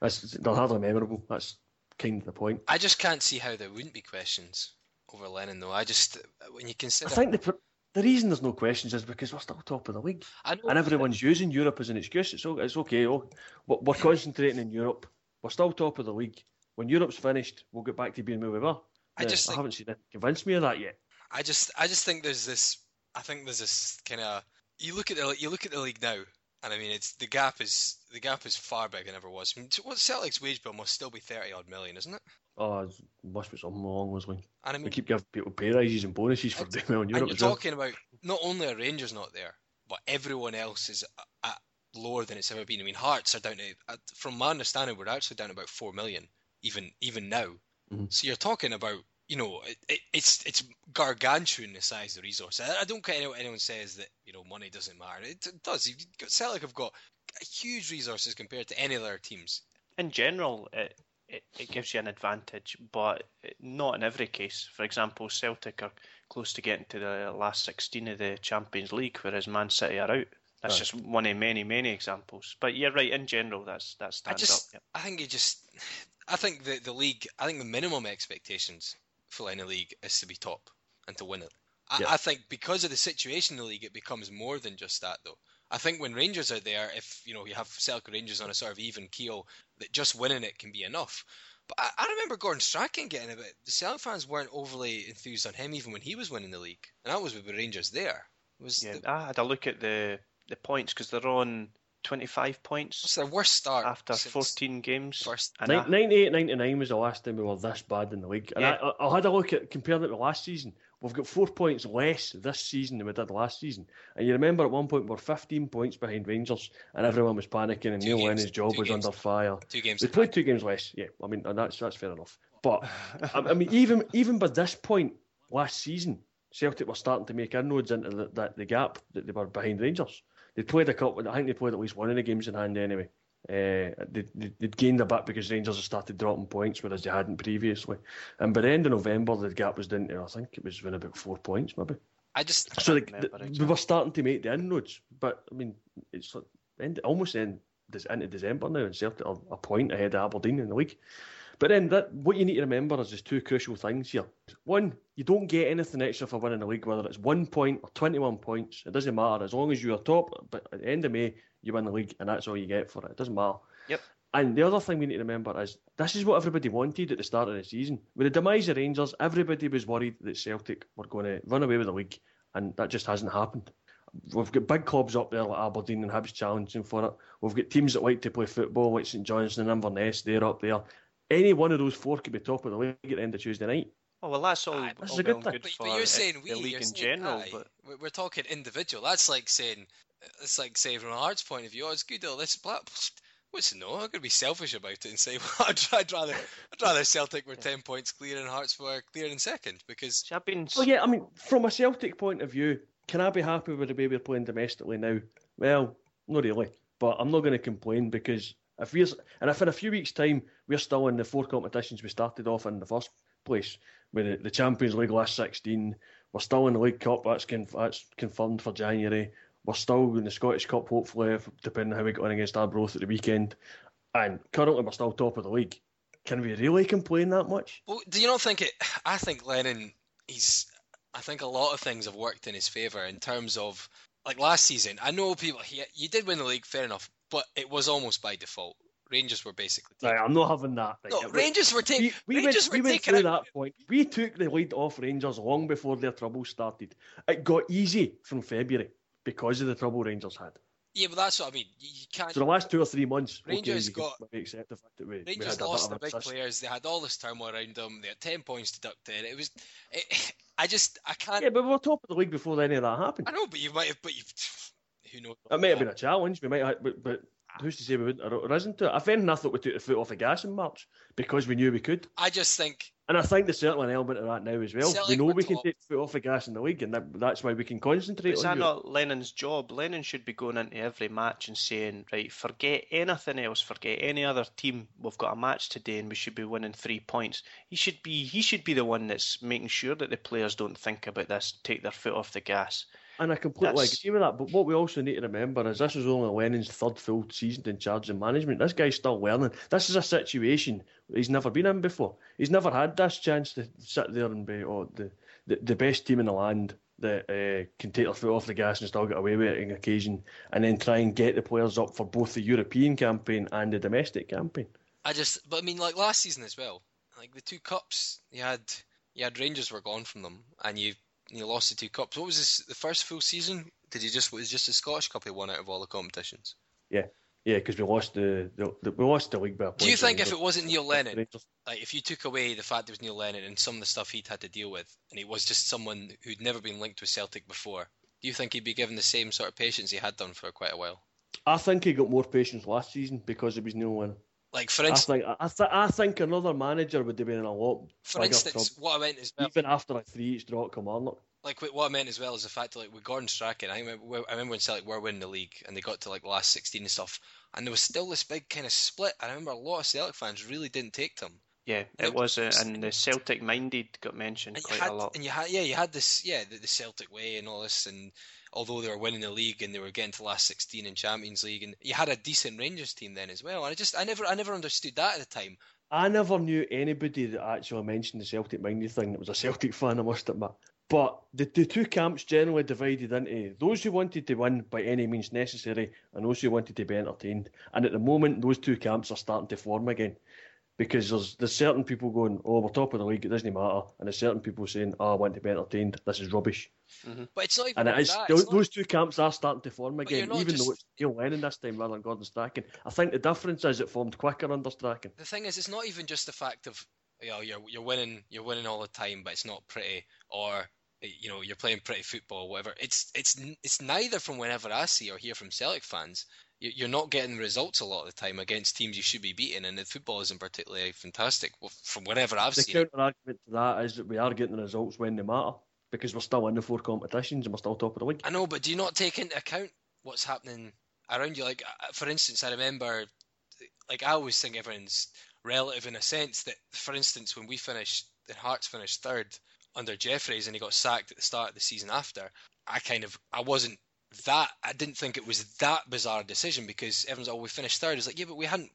That's, they're hardly memorable. That's kind of the point. I just can't see how there wouldn't be questions over Lennon, though. I just when you consider. I think the the reason there's no questions is because we're still top of the league, and everyone's using Europe as an excuse. It's it's okay. Oh, we're concentrating in Europe. We're still top of the league. When Europe's finished, we'll get back to being where we were. I just I haven't seen it convince me of that yet. I just I just think there's this I think there's this kind of you look at the you look at the league now, and I mean it's the gap is the gap is far bigger than ever was. I mean, what Celtic's wage bill must still be thirty odd million, isn't it? Oh, it must be something along those lines. And I mean, we keep giving people pay rises and bonuses for doing well in Europe. And you're talking about not only are Rangers not there, but everyone else is at lower than it's ever been. I mean, Hearts are down to, from my understanding, we're actually down about four million, even even now. Mm-hmm. So you're talking about you know, it, it, it's it's gargantuan the size of the resource. I, I don't care what anyone says that you know money doesn't matter. It, it does. Celtic have got huge resources compared to any other teams. In general, it, it, it gives you an advantage, but not in every case. For example, Celtic are close to getting to the last 16 of the Champions League, whereas Man City are out. That's right. just one of many, many examples. But you're right. In general, that's that stands I just, up. I think you just, I think the the league. I think the minimum expectations for any league is to be top and to win it. I, yeah. I, think because of the situation in the league, it becomes more than just that, though. I think when Rangers are there, if you know you have Celtic Rangers on a sort of even keel, that just winning it can be enough. But I, I remember Gordon Strachan getting a bit. The Celtic fans weren't overly enthused on him even when he was winning the league, and that was with the Rangers there. It was yeah, the, I had a look at the the points because they're on 25 points. What's their worst start after 14 games? First. 98 99 was the last time we were this bad in the league. And yeah. I, I, had a look at comparing it to last season. We've got four points less this season than we did last season. And you remember at one point we were 15 points behind Rangers and everyone was panicking and two Neil games, Lennon's job was games, under fire. Two games. We played two games less, yeah. I mean, and that's that's fair enough. But (laughs) I, mean, even even by this point last season, Celtic were starting to make inroads into the, the, the gap that they were behind Rangers they played a couple. I think they played at least one of the games in hand anyway. Uh, they, they, would gained a bit because Rangers had started dropping points, whereas they hadn't previously. And by the end of November, the gap was down to I think it was within about four points, maybe. I just so the, we were starting to make the inroads, but I mean, it's end, almost end into December now, and Celtic are a point ahead of Aberdeen in the league. But then that what you need to remember is there's two crucial things here. One, you don't get anything extra for winning the league, whether it's one point or 21 points. It doesn't matter as long as you're top. But at the end of May, you win the league, and that's all you get for it. It doesn't matter. Yep. And the other thing we need to remember is this is what everybody wanted at the start of the season. With the demise of Rangers, everybody was worried that Celtic were going to run away with the league, and that just hasn't happened. We've got big clubs up there like Aberdeen and Hibs challenging for it. We've got teams that like to play football like St Johnstone and Inverness, they're up there. Any one of those four could be top of the league at the end of Tuesday night. Oh well, that's all, Aye, that's all a good thing. good But, for but you're saying we, the league you're in saying general, aye. but We're- we're talking individual. That's like saying, it's like saying from a Hearts point of view, oh, it's good. Oh, this black. What's no? I'm going to be selfish about it and say, (laughs) well, I'd, I'd rather, I'd rather Celtic were ten points clear and Hearts were clear in second because see, I've Well, yeah, I mean, from a Celtic point of view, can I be happy with the way we're playing domestically now? Well, not really, but I'm not going to complain because if we're and if in a few weeks' time we're still in the four competitions we started off in the first place, with the, the Champions League last 16, we're still in the League Cup. That's con- that's confirmed for January. We're still in the Scottish Cup, hopefully, depending on how we get on against Arbroath at the weekend. And currently, we're still top of the league. Can we really complain that much? Well, do you not think it? I think Lennon, he's. I think a lot of things have worked in his favour in terms of like last season. I know people. He, you did win the league, fair enough, but it was almost by default. Rangers were basically. Right, I'm not having that. Right, no, Rangers were taking. we, we Rangers went, we were went through out- that point. We took the lead off Rangers long before their trouble started. It got easy from February because of the trouble Rangers had. Yeah, but that's what I mean. You, can't. So the last two or three months, Rangers okay, got- accept the fact that we, we Rangers had lost the big assist. players. They had all this turmoil around them. They had ten points deducted. It was. It, (laughs) I just. I can't. Yeah, but we were top of the league before any of that happened. I know, but you might have. But you. (sighs) Who knows? It may have been a challenge. We might, have, but, but who's to say we wouldn't have risen to it? If anything, I thought we took the foot off the gas in March because we knew we could. I just think And I think there's certainly an element of that now as well. We know we can top. take foot off the gas in the league, and that, that's why we can concentrate Is on that not Lennon's job? Lennon should be going into every match and saying, right, forget anything else, forget any other team. We've got a match today and we should be winning three points. He should be he should be the one that's making sure that the players don't think about this, take their foot off the gas. And I completely That's- agree with that. But what we also need to remember is this is only Lennon's third full season in charge of management. This guy's still learning. This is a situation he's never been in before. He's never had this chance to sit there and be oh, the, the, the best team in the land that uh, can take their foot off the gas and still get away with it on occasion, and then try and get the players up for both the European campaign and the domestic campaign. I just, but I mean, like last season as well. Like the two cups, you had, you had Rangers were gone from them, and you you lost the two cups. What was this? The first full season? Did he just was it just the Scottish Cup he won out of all the competitions? Yeah, yeah, because we lost the, the, the we lost the league by a Do you think if it wasn't Neil Lennon, like if you took away the fact there was Neil Lennon and some of the stuff he'd had to deal with, and he was just someone who'd never been linked with Celtic before, do you think he'd be given the same sort of patience he had done for quite a while? I think he got more patience last season because it was Neil Lennon. Like for I instance, think I, th- I think another manager would have been in a lot for bigger instance, trouble, what I meant is well, even after a three each draw at Kilmarnock. like what I meant as well is the fact that like with Gordon Strachan, I remember, I remember when Celtic were winning the league and they got to like the last 16 and stuff, and there was still this big kind of split. I remember a lot of Celtic fans really didn't take them. Yeah, Yep. it was, uh, and the Celtic minded got mentioned quite had, a lot. and you had, yeah, you had this, yeah, the, the Celtic way and all this, and although they were winning the league and they were getting to last 16 in Champions League, and you had a decent Rangers team then as well. And I just, I never, I never understood that at the time. I never knew anybody that actually mentioned the Celtic minded thing that was a Celtic fan, I must admit. But the, the two camps generally divided into those who wanted to win by any means necessary and those who wanted to be entertained. And at the moment, those two camps are starting to form again. Because there's there's certain people going, oh, we're top of the league, it doesn't matter. And there's certain people saying, oh, I want to be entertained, this is rubbish. Mm-hmm. But it's not even And it is, that. those, not- those two camps are starting to form again, even just- though it's Neil Lennon this time rather than Gordon Strachan. I think the difference is it formed quicker under Strachan. the thing is, it's not even just the fact of you know you're you're winning you're winning all the time, but it's not pretty, or you know you're playing pretty football, whatever. It's it's it's neither from whenever I see or hear from Celtic fans. You- You're not getting results a lot of the time against teams you should be beating, and the football isn't particularly fantastic. Well, from whatever I've The seen it. counter argument to that is that we are getting the results when they matter because we're still in the four competitions and we're still top of the league. I know, but do you not take into account what's happening around you? Like, uh, for instance, I remember, like, I always think everyone's relative in a sense that, for instance, when we finished, and Hearts finished third under Jefferies and he got sacked at the start of the season after, I kind of, I wasn't that I didn't think it was that bizarre decision because everyone's oh we finished third. It's like yeah, but we hadn't.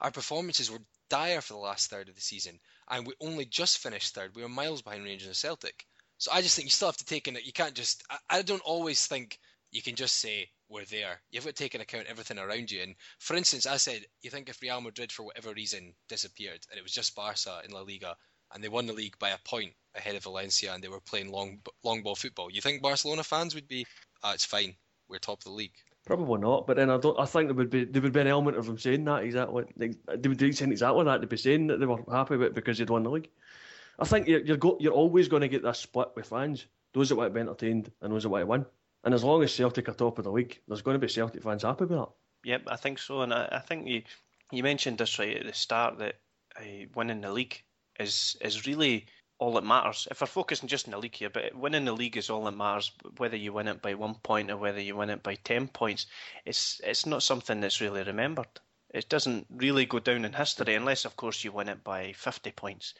Our performances were dire for the last third of the season, and we only just finished third. We were miles behind Rangers and Celtic. So I just think you still have to take in it. You can't just. I, I don't always think you can just say we're there. You've got to take into account everything around you. And for instance, I said you think if Real Madrid for whatever reason disappeared and it was just Barca in La Liga and they won the league by a point ahead of Valencia and they were playing long long ball football, you think Barcelona fans would be, ah, it's fine, we're top of the league. Probably not, but then I don't. I think there would be there would be an element of them saying that exactly. They, they would be saying exactly that. They'd be saying that they were happy with it because they'd won the league. I think you're you're, go, you're always going to get this split with fans those that want to be entertained and those that want to win. And as long as Celtic are top of the league, there's going to be Celtic fans happy with that. Yep, I think so. And I, I think you you mentioned this right at the start that uh, winning the league is is really all that matters. If we're focusing just on the league here, but winning the league is all that matters. Whether you win it by one point or whether you win it by ten points, it's it's not something that's really remembered. It doesn't really go down in history unless, of course, you win it by fifty points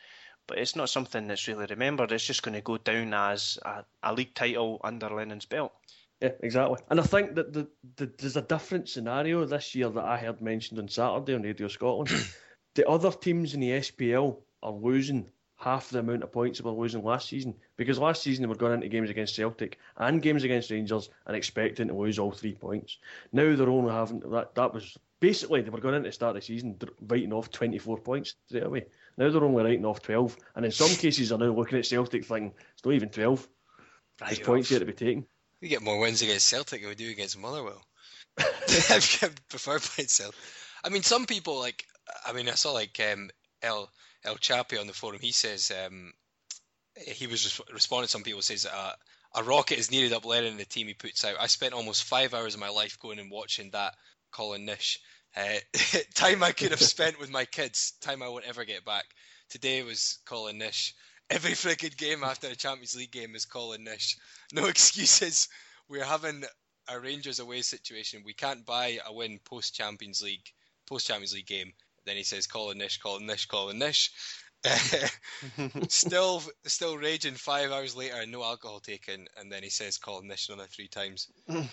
but it's not something that's really remembered. It's just going to go down as a, a league title under Lennon's belt. Yeah, exactly. And I think that the, the, there's a different scenario this year that I heard mentioned on Saturday on Radio Scotland. (coughs) the other teams in the SPL are losing half the amount of points they were losing last season because last season they were going into games against Celtic and games against Rangers and expecting to lose all three points. Now they're only having that. That was basically they were going into the start of the season writing off 24 points straight away. Now they're only writing off 12. And in some cases, they're now looking at Celtic thinking, it's not even 12. Right There's points here to be taken. We get more wins against Celtic than we do against Motherwell. (laughs) (laughs) I prefer playing Celtic. I mean, some people, like, I mean, I saw, like, um, El, El Chapi on the forum, he says, um, he was responding to some people, says, uh, a rocket is needed up Lennon in the team he puts out. I spent almost five hours of my life going and watching that Colin Nish. Uh, (laughs) time I could have spent with my kids, time I won't ever get back. Today was Colin Nish. Every freaking game after a Champions League game is Colin Nish. No (laughs) excuses. We're having a Rangers away situation. We can't buy a win post Champions League, post Champions League game. Then he says Colin Nish, Colin Nish, Colin Nish. still, still raging five hours later, no alcohol taken, and then he says Colin Nish another three times. and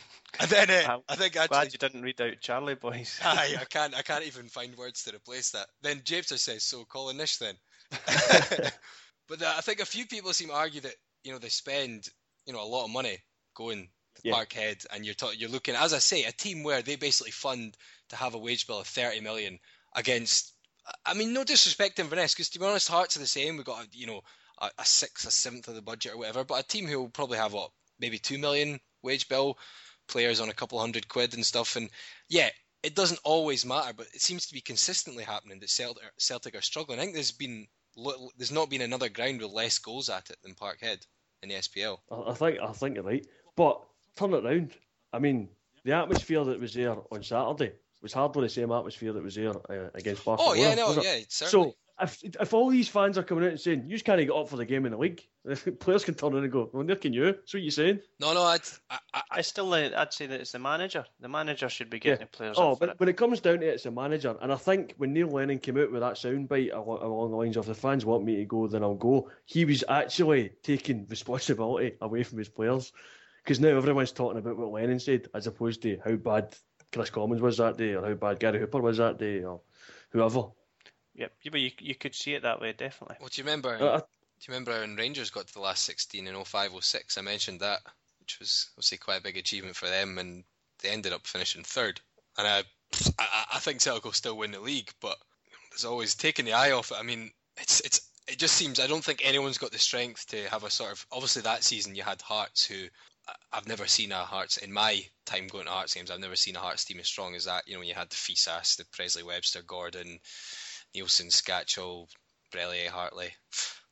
then uh, I think actually, glad you didn't read out Charlie boys. (laughs) I, I can't, I can't even find words to replace that. Then James says, "So Colin Nish then." (laughs) but uh, I think a few people seem to argue that you know they spend you know a lot of money going to yeah. Parkhead, and you're ta- you're looking, as I say, a team where they basically fund to have a wage bill of thirty million against I mean, no disrespect to Inverness, because to be honest, Hearts are the same. We've got, a, you know, a, a sixth, a seventh of the budget or whatever, but a team who will probably have, what, maybe two million wage bill, players on a couple hundred quid and stuff. And yeah, it doesn't always matter, but it seems to be consistently happening that Celtic, Celtic are struggling. I think there's been there's not been another ground with less goals at it than Parkhead in the SPL. I think I think you're right, but turn it round. I mean, the atmosphere that was there on Saturday was hardly the same atmosphere that was there uh, against Barcelona. Oh yeah, no, yeah, certainly. So if if all these fans are coming out and saying you just can't get up for the game in the league, (laughs) players can turn around and go, "Well, neither can you." That's what you're saying. No, no, I'd, I, I, I still, uh, I'd say that it's the manager. The manager should be getting yeah. the players. Oh, but it. when it comes down to it, it's the manager. And I think when Neil Lennon came out with that soundbite along the lines of "the fans want me to go, then I'll go," he was actually taking responsibility away from his players. Because now everyone's talking about what Lennon said, as opposed to how bad Kris Commons was that day, or how bad Gary Hooper was that day, or whoever. Yep, yeah, but you, you could see it that way, definitely. Well, do you remember? Uh, do you remember when Rangers got to the last 16 in 05 06? I mentioned that, which was obviously quite a big achievement for them, and they ended up finishing third. And I, I, I think Celtic will still win the league, but there's always taking the eye off it. I mean, it's it's it just seems I don't think anyone's got the strength to have a sort of obviously that season you had Hearts who I've never seen a Hearts in my time going to Hearts games. I've never seen a Hearts team as strong as that. You know, when you had the Fyssas, the Pressley Webster, Gordon, Neilson, Skacel, Brellier, Hartley.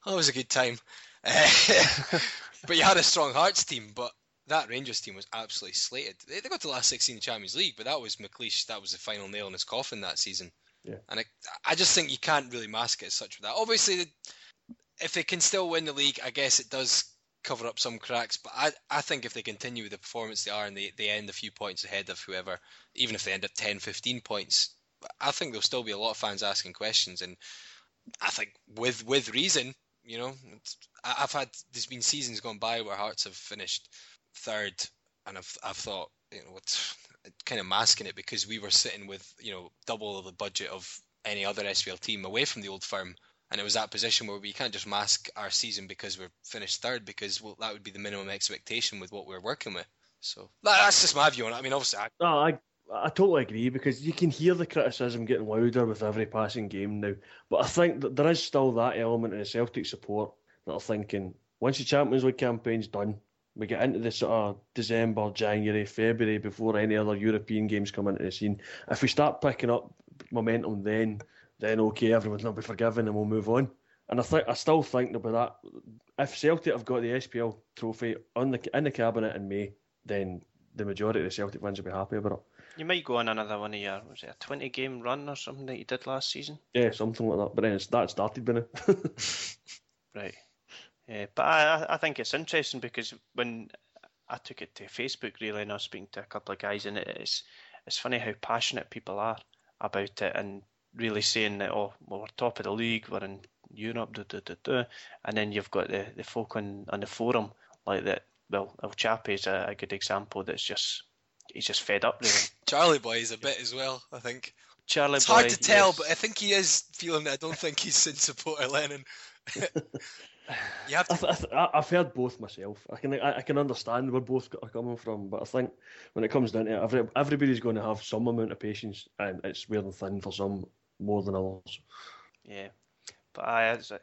Oh, it was a good time. (laughs) but you had a strong Hearts team, but that Rangers team was absolutely slated. They, got to the last 16 in the Champions League, but that was McLeish. That was the final nail in his coffin that season. Yeah. And I, I just think you can't really mask it as such with that. Obviously, if they can still win the league, I guess it does cover up some cracks. But I, I think if they continue with the performance they are and they, they end a few points ahead of whoever, even if they end up 10, 15 points, I think there'll still be a lot of fans asking questions. And I think with with reason, you know, I've had there's been seasons gone by where Hearts have finished third, and I've I've thought you know, it's kind of masking it because we were sitting with you know double the budget of any other SPL team away from the old firm, and it was that position where we can't just mask our season because we're finished third because well, that would be the minimum expectation with what we're working with. So that's just my view on it. I mean, obviously, I... No, I I totally agree because you can hear the criticism getting louder with every passing game now. But I think that there is still that element in the Celtic support that are thinking once the Champions League campaign's done, we get into the sort of December, January, February before any other European games come into the scene. If we start picking up momentum then, then okay, everyone's not be forgiven and we'll move on. And I think I still think there'll be that. If Celtic have got the SPL trophy on the in the cabinet in May, then the majority of the Celtic fans will be happy about it. You might go on another one of your was it a twenty game run or something that you did last season? Yeah, something like that. But then that started by now. (laughs) right. Yeah, but I I think it's interesting because when I took it to Facebook really and I was speaking to a couple of guys it, it's it's funny how passionate people are about it and really saying that oh well, we're top of the league, we're in Europe, duh, duh, duh, duh. and then you've got the, the folk on, on the forum like that. Well, El Chape is a, a good example. That's just he's just fed up. Really. (laughs) Charlie Boy is a bit as well. I think. Charlie it's Boy, hard to tell, yes. but I think he is feeling it. I don't think he's in support of Lennon. (laughs) you have to. I've, I've- I've heard both myself. I can I, I can understand where both are coming from, but I think when it comes down to it, every, everybody's going to have some amount of patience, and it's wearing thin for some more than others. Yeah, but I it's, a,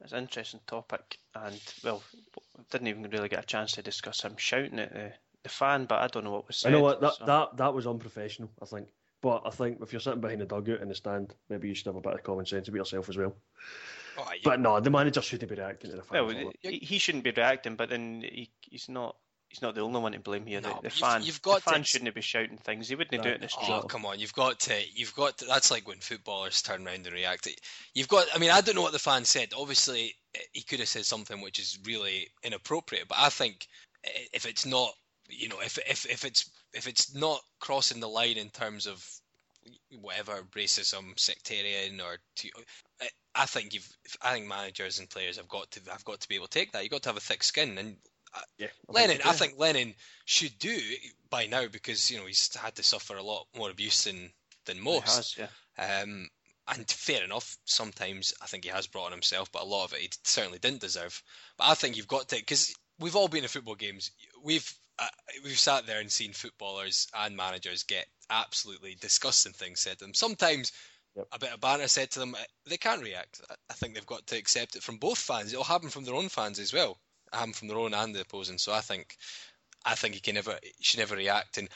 it's an interesting topic, and well, didn't even really get a chance to discuss him shouting at the, the fan, but I don't know what was I know what that, so- that that was unprofessional. I think, but I think if you're sitting behind the dugout in the stand, maybe you should have a bit of common sense about yourself as well. Oh, you- But no, the manager shouldn't be reacting to the fans. Well, he, he shouldn't be reacting, but then he, he's not. He's not the only one to blame here. No, the, the but you've- fan, got the fan to- shouldn't be shouting things. He wouldn't do it in the street. Oh come on! You've got to. You've got to. That's like when footballers turn around and react. You've got. I mean, I don't know what the fan said. Obviously, he could have said something which is really inappropriate. But I think if it's not, you know, if if if it's if it's not crossing the line in terms of whatever racism, sectarian, or to, I think you've. I think managers and players have got to have got to be able to take that. You've got to have a thick skin and. Yeah, I think Lennon, so, I think Lennon should do by now because you know he's had to suffer a lot more abuse than than most. has, yeah. Um, and fair enough, sometimes I think he has brought on himself, but a lot of it he certainly didn't deserve. But I think you've got to because we've all been in football games. We've uh, we've sat there and seen footballers and managers get absolutely disgusting things said to them. Sometimes. Yep. A bit of banter said to them, uh, they can't react. I think they've got to accept it from both fans. It'll happen from their own fans as well, happen from their own and the opposing. So I think, I think he can never, he should never react. And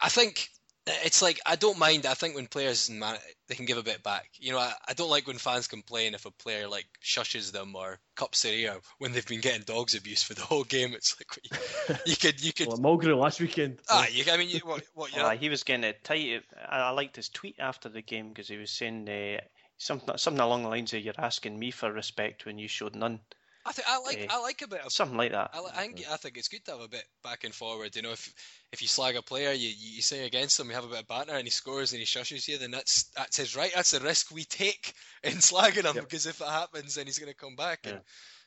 I think it's like I don't mind. I think when players and man, they can give a bit back. You know, I, I don't like when fans complain if a player like shushes them or cups their ear when they've been getting dogs abuse for the whole game. It's like you, (laughs) you could, you could. Well, Mulgrew last weekend. Ah, you, I mean, you, what, what you know, Uh, he was getting it tight. I, I liked his tweet after the game because he was saying uh, something something along the lines of "You're asking me for respect when you showed none," I think I like, I like a bit of something like that. I, I think I think it's good to have a bit back and forward. You know, if if you slag a player, you you say against him, you have a bit of banter, and he scores and he shushes you, then that's that's his right. That's the risk we take (laughs) in slagging him Yep. because if it happens, then he's going to come back. And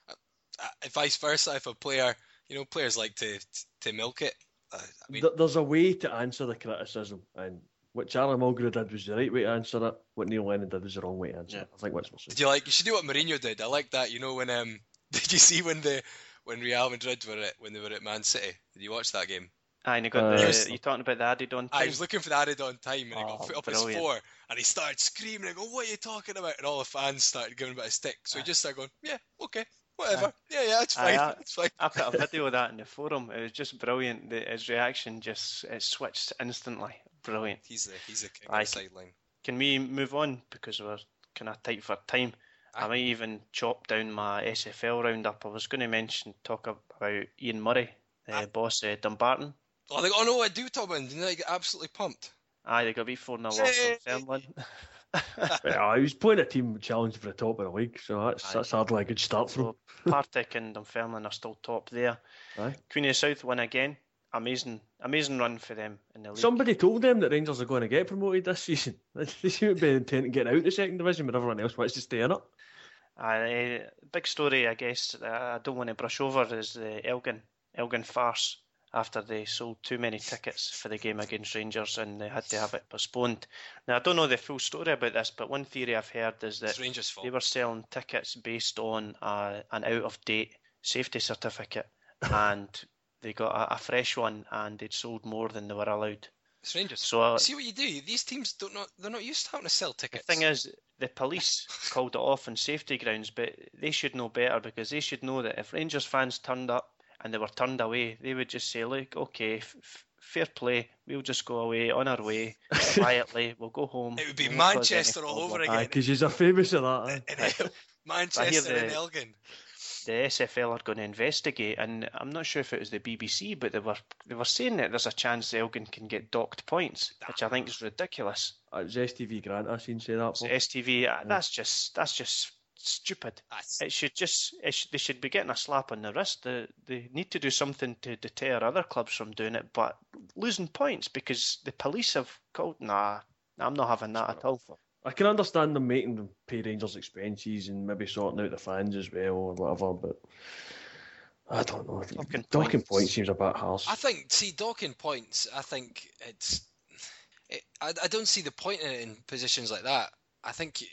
Yeah. uh, uh, vice versa, if a player, you know, players like to to milk it. Uh, I mean, There's a way to answer the criticism, and what Charlie Mulgrew did was the right way to answer it. What Neil Lennon did was the wrong way to answer Yeah. it. I think what's we're saying. did you like? You should do what Mourinho did. I like that. You know, when um, (laughs) did you see when the when Real Madrid were at when they were at Man City? Did you watch that game? Aye, and he got Uh, the. Yes. You talking about the added on time. I was looking for the added on time and he got Oh, put up brilliant. his four and he started screaming and go, What are you talking about? And all the fans started giving him a stick. So he just started going, Yeah, okay, whatever. Yeah, yeah, it's Aye, fine. aye. It's fine. I put a (laughs) video of that in the forum. It was just brilliant. The, his reaction just it switched instantly. Brilliant. He's the he's the king Aye. sideline. Can we move on because we're kind of tight for time? I might even chop down my SFL roundup. I was going to mention talk about Ian Murray, the Aye. boss of Dumbarton. Oh, they, oh no, I do Tobin. Didn't I get absolutely pumped? Aye, they got beat four 0 Hey. from Fairland. (laughs) Yeah, he was playing a team challenging for the top of the league, so that's Aye. that's hardly a good start for him. so (laughs) Partick and Dunfermline are still top there. Aye. Queen of the South win again. Amazing, amazing run for them in the league. Somebody told them that Rangers are going to get promoted this (laughs) season. They seem to be intent on getting out of the second division, but everyone else wants to stay in it. Aye, big story, I guess. uh, I don't want to brush over is the Elgin Elgin farce. after they sold too many tickets for the game against Rangers and they had to have it postponed. Now, I don't know the full story about this, but one theory I've heard is that Rangers' they were selling tickets based on a, an out of date safety certificate (laughs) and they got a, a fresh one and they'd sold more than they were allowed. It's Rangers. So uh, See what you do. These teams don't not they're not used to having to sell tickets. the thing is, the police (laughs) called it off on safety grounds, but they should know better because they should know that if Rangers fans turned up and they were turned away, they would just say, "Look, okay, f- f- fair play. We'll just go away on our way (laughs) quietly. We'll go home." It would be we won't cause any Manchester all over again. Aye, because you're famous for that. eh? (laughs) And, uh, Manchester and Elgin. The SFL are going to investigate, and I'm not sure if it was the BBC, but they were they were saying that there's a chance Elgin can get docked points, which I think is ridiculous. It was STV Grant I seen say that. So Paul. STV, uh, that's just that's just stupid. That's, It should just it sh- they should be getting a slap on the wrist. They, they need to do something to deter other clubs from doing it, but losing points because the police have called. Nah, I'm not having that at all. I can understand them making them pay Rangers expenses and maybe sorting out the fans as well or whatever, but I don't know. Docking Docking points. points seems a bit harsh. I think see docking points. I think it's. It, I, I don't see the point in it in positions like that. I think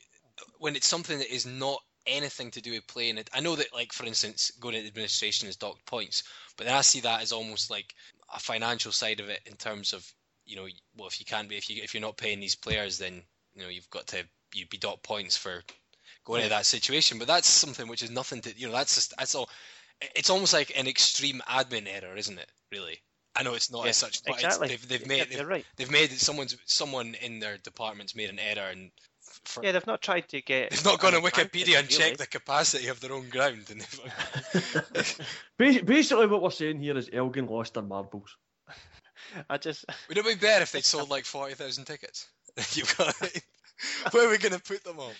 when it's something that is not anything to do with playing it. I know that, like for instance, going into administration is docked points, but then I see that as almost like a financial side of it in terms of you know, well, if you can't be, if you if you're not paying these players, then you know you've got to you'd be dot points for going into that situation. But that's something which is nothing to you know. That's just that's all. It's almost like an extreme admin error, isn't it? Really. I know it's not Yeah, as such, but exactly. they've they've Yeah, made you're they've, right. they've made someone's someone in their department's made an error and for, Yeah, they've not tried to get. they've not gone an on Wikipedia and checked the capacity of their own ground and (laughs) Basically, what we're saying here is Elgin lost their marbles. (laughs) I just would it be better if they sold like forty thousand tickets? (laughs) You've got (laughs) where are we gonna put them all?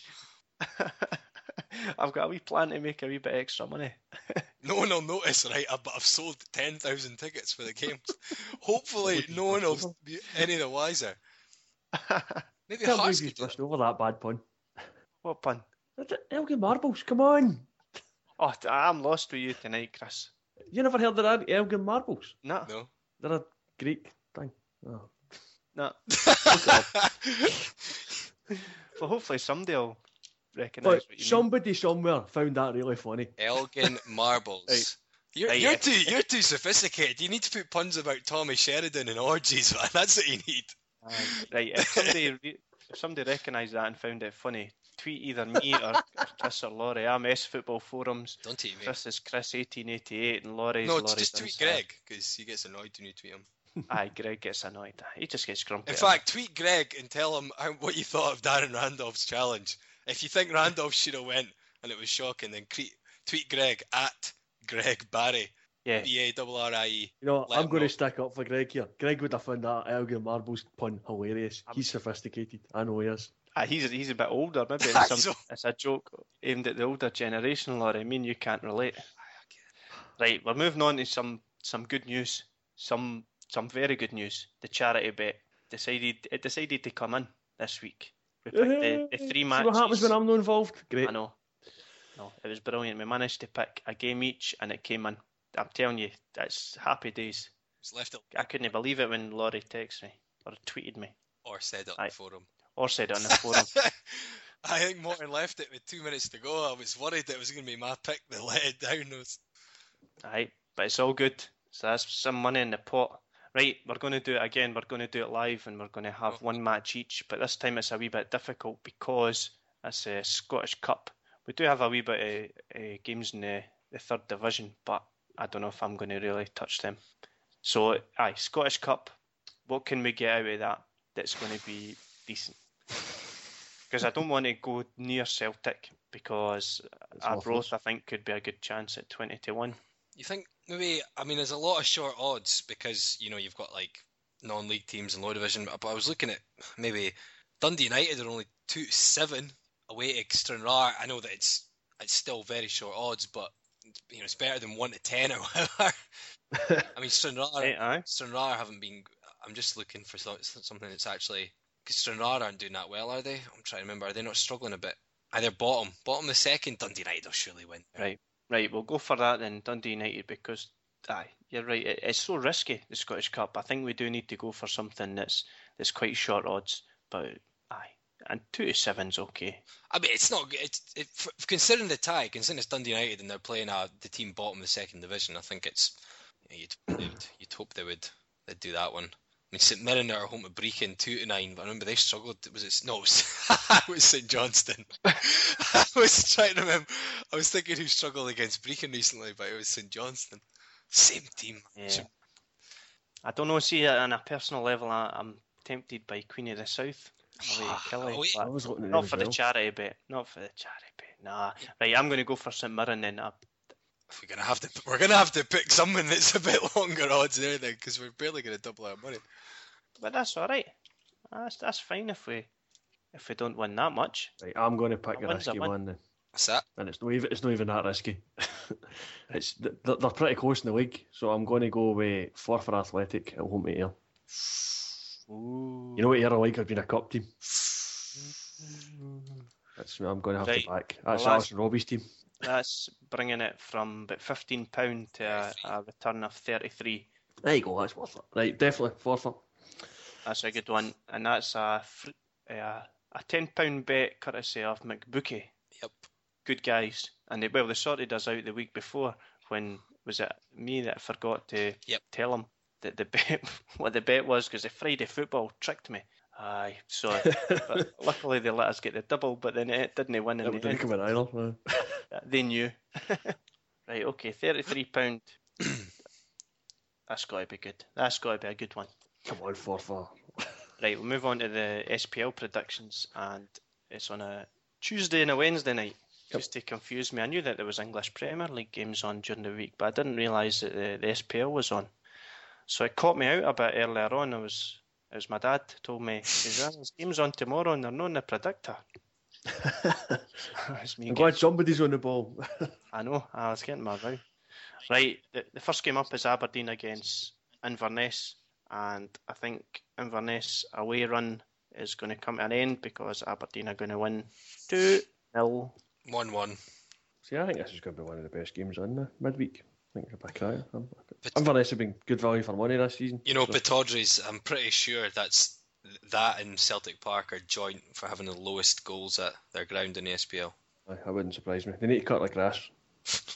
(laughs) I've got a wee plan to make a wee bit extra money. No one will notice, right? But I've sold ten thousand tickets for the games. Hopefully, no one will be any the wiser. Maybe Can't Hearts believe you could do brushed over that bad pun. what pun? Elgin marbles, come on! Oh, I'm lost with you tonight, Chris. You never heard of that Elgin marbles? No. No. They're a Greek thing. Oh. No. (laughs) Well, hopefully somebody will recognise But what you somebody somewhere found that really funny. Elgin (laughs) marbles. Right. You're, Right, you're yeah. too you're too sophisticated. You need to put puns about Tommy Sheridan and orgies, man. That's what you need. mean. Aye, right, if somebody, (laughs) re- if somebody recognised that and found it funny, tweet either me or, or Chris or Laurie. I'm S Football Forums. Don't tweet me. Chris is Chris1888 and Laurie's no, Laurie just tweet Greg because he gets annoyed when you tweet him. (laughs) Aye, Greg gets annoyed. He just gets grumpy. In at fact, tweet Greg and tell him what you thought of Darren Randolph's challenge. If you think Randolph should have went and it was shocking, then tweet, tweet Greg at Greg Barrie. yeah. B A R R I E. You know, Let I'm going know. to stick up for Greg here. Greg would have found that Elgin marbles pun hilarious. He's sophisticated. I know he is. Ah, he's he's a bit older. Maybe (laughs) it's, some, it's a joke aimed at the older generation, Laurie. I mean, you can't relate. Right, we're moving on to some some good news. Some some very good news. The charity bet decided it decided to come in this week. We picked the, the three See matches. what happens when I'm not involved? Great. I know. No, it was brilliant. We managed to pick a game each, and it came in. I'm telling you, that's happy days. It's left it I couldn't believe it when Laurie texted me or tweeted me or said it on Aye. the forum. or said it on the (laughs) forum. I think Morton left it with two minutes to go. I was worried that it was going to be my pick that let it down. Those. Aye, but it's all good. So that's some money in the pot. Right, we're going to do it again. We're going to do it live, and we're going to have one match each. But this time it's a wee bit difficult because it's a Scottish Cup. We do have a wee bit of uh, games in the, the third division, but I don't know if I'm going to really touch them. So, aye, Scottish Cup. What can we get out of that that's going to be decent? Because I don't want to go near Celtic because Arbroath, I think, could be a good chance at 20 to 1. You think maybe? I mean, there's a lot of short odds because you know you've got like non-league teams and low division. But I was looking at maybe Dundee United are only two seven away to Stranraer. I know that it's it's still very short odds, but you know it's better than one to ten or (laughs) whatever. I mean, Stranraer. Stranraer haven't been. I'm just looking for something that's actually because Stranraer aren't doing that well, are they? I'm trying to remember. Are they not struggling a bit? Either bottom, bottom the second. Dundee United will surely win. Right, right. We'll go for that then. Dundee United because aye, you're right. It, it's so risky the Scottish Cup. I think we do need to go for something that's that's quite short odds. But aye, and two to seven's okay. I mean, it's not. It's it, considering the tie, considering it's Dundee United and they're playing uh, the team bottom of the second division. I think it's you'd, you'd, you'd hope they would they'd do that one. I mean, St Mirren are home to Brechin two to nine, but I remember they struggled. Was it no? It was, (laughs) it was St Johnstone. (laughs) I was trying to remember. I was thinking who struggled against Brechin recently, but it was St Johnstone. Same team. Yeah. I don't know. See, on a personal level, I, I'm tempted by Queen of the South. Ah, Killie, Oh, wait. I was looking at not for as the charity bet. Not for the charity bet. Nah. Right, I'm going to go for St Mirren then. Uh, We're gonna have to. We're gonna have to pick someone that's a bit longer odds there then, because we're barely gonna double our money. but that's all right. That's that's fine if we if we don't win that much. Right, I'm going to pick A a win's risky win. one then. What's that? and it's not even it's not even that risky. (laughs) it's they're, they're pretty close in the league, so I'm going to go with Forfar Athletic at home to Ayr. Ooh. You know what Ayr are like? I've been a cup team. (sighs) That's what I'm going to have Right. to back. That's that's- Alison Robbie's team. That's bringing it from about fifteen pound to a, a return of thirty three. There you go. That's worth it. Right, definitely Forfar. That's a good one, and that's a fr- uh, a ten pound bet courtesy of McBookie. Yep. Good guys, and they well they sorted us out the week before when was it me that forgot to Yep. tell them that the bet (laughs) what the bet was because the Friday football tricked me. Aye, so (laughs) luckily they let us get the double, but then it didn't they win in the didn't end. come in either. They knew. (laughs) right, okay, thirty-three pound. (clears throat) That's got to be good. That's got to be a good one. Come on, Forfar. (laughs) Right, we'll move on to the SPL predictions, and it's on a Tuesday and a Wednesday night. Yep. Just to confuse me, I knew that there was English Premier League games on during the week, but I didn't realise that the, the SPL was on. So it caught me out a bit earlier on. I was, it was my dad told me, "Is there's games on tomorrow and they're not in the predictor." It's me I'm getting- glad somebody's on the ball. I know, I was getting my vow. Right, the, the first game up is Aberdeen against Inverness, and I think Inverness away run is going to come to an end because Aberdeen are going to win 2 0. One one. See, I think this is going to be one of the best games on the midweek. I think it'll be cracker. But- Inverness have been good value for money this season. You know, so- Pittodrie's, I'm pretty sure that's that and Celtic Park are joint for having the lowest goals at their ground in the SPL. I, that wouldn't surprise me. They need to cut the grass. (laughs)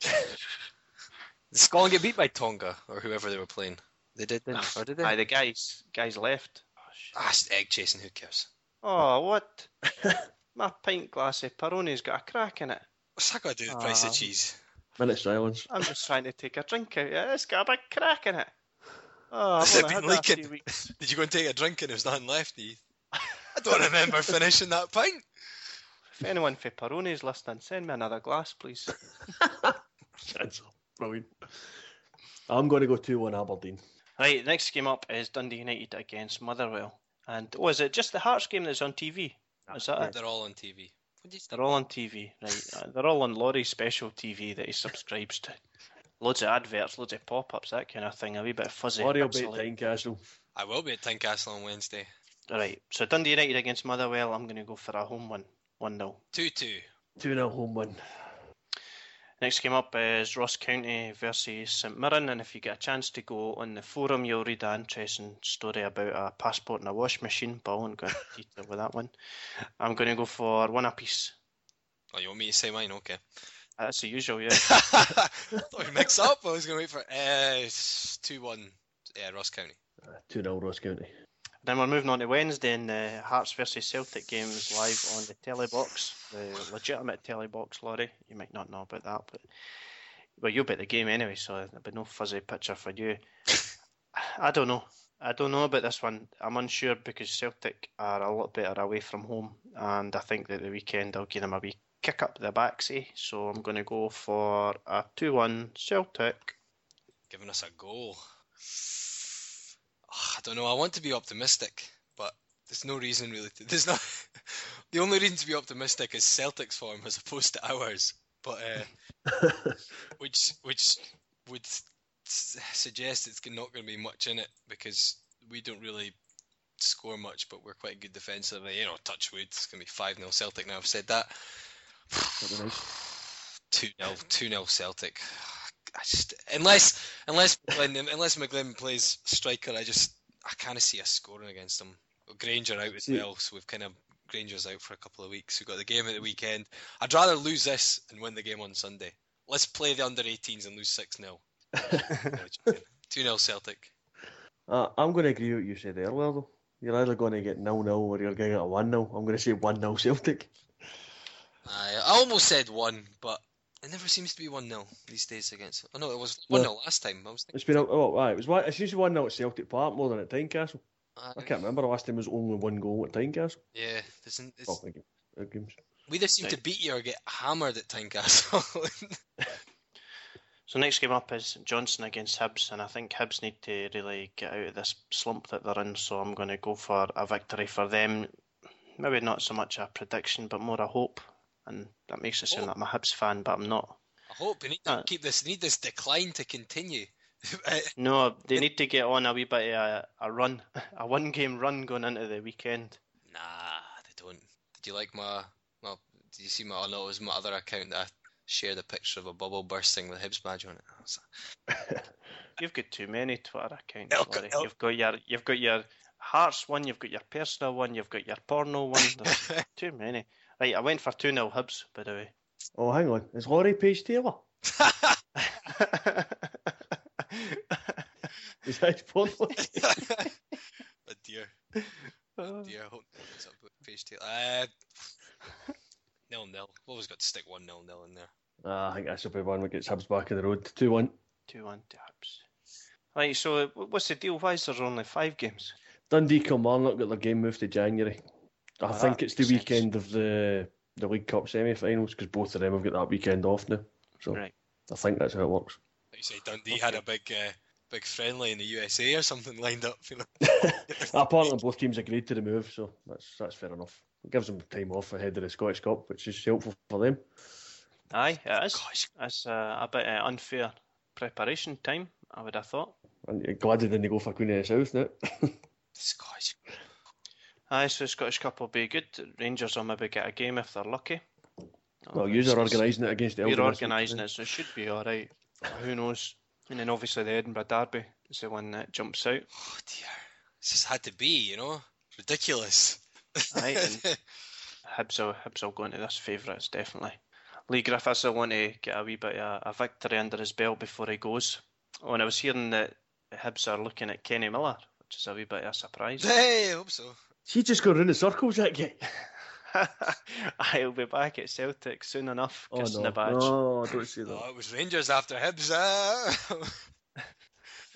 Did Scotland get beat by Tonga or whoever they were playing? They did, or did they? Aye, the guys, guys left. Oh, shit. Ah, it's egg chasing. Who cares? oh what? (laughs) My pint glass of Peroni's got a crack in it. What's that got to do with the price Ah. of cheese? Minute silence. I'm just trying to take a drink out. of it. It's got a big crack in it. Oh, Has I've it only had been that a few leaking? weeks. (laughs) Did you go and take a drink and there was nothing left? Heath? I don't remember finishing that pint. If anyone for Peroni's listening, send me another glass, please. (laughs) That's brilliant. I'm going to go 2 1 Aberdeen. Right, next game up is Dundee United against Motherwell. And oh, it just the Hearts game that's on TV? Is that it? They're all on TV. What did you They're all on TV, right? Uh, They're all on Laurie's special TV that he subscribes to. Loads of adverts, loads of pop-ups, that kind of thing. A wee bit of fuzzy. Laurie will be at pixelated. Tynecastle. I will be at Tynecastle on Wednesday. Right, so Dundee United against Motherwell. I'm going to go for a home one, one 0 Two two. 2 0 home win. Next game up is Ross County versus St Mirren, and if you get a chance to go on the forum, you'll read an interesting story about a passport and a wash machine, but I won't go into detail with that one. I'm going to go for one apiece. Oh, you want me to say mine? Okay. That's the usual, yeah. (laughs) Thought we mix up. I was going to wait for uh, two one. Yeah, Ross County. 2 0 Ross County. Then we're moving on to Wednesday, and the Hearts versus Celtic game is live on the telebox, the legitimate telebox, Laurie. You might not know about that, but well, you'll be at the game anyway, so there'll be no fuzzy picture for you. (laughs) I don't know. I don't know about this one. I'm unsure because Celtic are a lot better away from home, and I think that the weekend I'll give them a wee kick up the backsy. Eh? So I'm going to go for a 2-1 Celtic. Giving us a goal. I don't know. I want to be optimistic, but there's no reason really. To, (laughs) there's not. (laughs) the only reason to be optimistic is Celtic's form as opposed to ours. But uh, (laughs) which which would suggest it's not going to be much in it because we don't really score much, but we're quite good defensively. You know, touch wood. It's going to be five 0 Celtic. Now I've said that. That'd be nice. Two 0 two 0 Celtic. (sighs) I just unless unless McGlynn, unless McGlynn plays striker, I just I kind of see us scoring against them. Grainger out as well, so we've kind of Grainger's out for a couple of weeks. We've got the game at the weekend. I'd rather lose this and win the game on Sunday. Let's play the under 18s and lose six 0 (laughs) Two 0 Celtic. Uh, I'm going to agree with what you said earlier, though. You're either going to get nil nil or you're going to get a one 0 I'm going to say one 0 Celtic. I, I almost said one, but it never seems to be one 0 these days against. Oh no, it was one 0 last time. I was thinking. It's been a, oh, aye, it was one. It's usually one 0 at Celtic Park more than at Tynecastle. uh, I can't remember the last time there was only one goal at Tynecastle. Yeah, there's, n- it's, Oh, thank you. Games. we either seem to beat you or get hammered at Tynecastle. (laughs) So next game up is Johnstone against Hibs, and I think Hibs need to really get out of this slump that they're in. So I'm going to go for a victory for them. Maybe not so much a prediction, but more a hope. And that makes it sound Hope. like I'm a Hibs fan, but I'm not. I hope we need to Uh, keep this. Need this decline to continue. (laughs) Uh, No, they need to get on a wee bit of a, a run, (laughs) a one-game run going into the weekend. nah, they don't. Did you like my? Well, did you see my? Oh no, it was my other account that I shared a picture of a bubble bursting with Hibs badge on it. (laughs) You've got too many Twitter accounts, Elk- Larry. elk- You've got your, you've got your Hearts one, you've got your personal one, you've got your porno one. There's too many. Right, I went for two 0 Hibs, by the way. Oh, hang on. Is Laurie Page Taylor? (laughs) Is that his porn? (laughs) oh dear, (laughs) oh dear. I hope it's up with page tail. Uh, nil nil. We've always got to stick one nil nil in there. Ah, I think this will be one that gets Hibs back in the road. 2 1. Two one to Hibs. Right, so what's the deal? Why is there only five games? Dundee Kilmarnock got their game moved to January. I think it's the makes sense. weekend of the the League Cup semi finals because both of them have got that weekend off now. So Right. I think that's how it works. Like you say, Dundee had a big, uh, big friendly in the USA or something (laughs) lined up. You know. (laughs) Apparently, both teams agreed to the move, so that's that's fair enough. It gives them time off ahead of the Scottish Cup, which is helpful for them. Aye, it is. Gosh, It's uh, a bit uh, unfair preparation time, I would have thought. And you're glad they didn't go for Queen of the South now. Scottish. (laughs) Aye, so the Scottish Cup will be good. Rangers will maybe get a game if they're lucky. well, you are organising it against We're organising eh? it, so it should be all right. Who knows? And then obviously the Edinburgh Derby is the one that jumps out. Oh dear, this just had to be. You know, ridiculous. Aye, and (laughs) Hibs will, Hibs will go into this favourites, definitely. Leigh Griffiths will want to get a wee bit of a, a victory under his belt before he goes. Oh, and I was hearing that Hibs are looking at Kenny Miller, which is a wee bit of a surprise. hey, I hope so. She just got round in circles, that guy. (laughs) I'll be back at Celtic soon enough, Oh kissing no, the badge. no, I don't say that. Oh, it was Rangers after Hibs. Ah.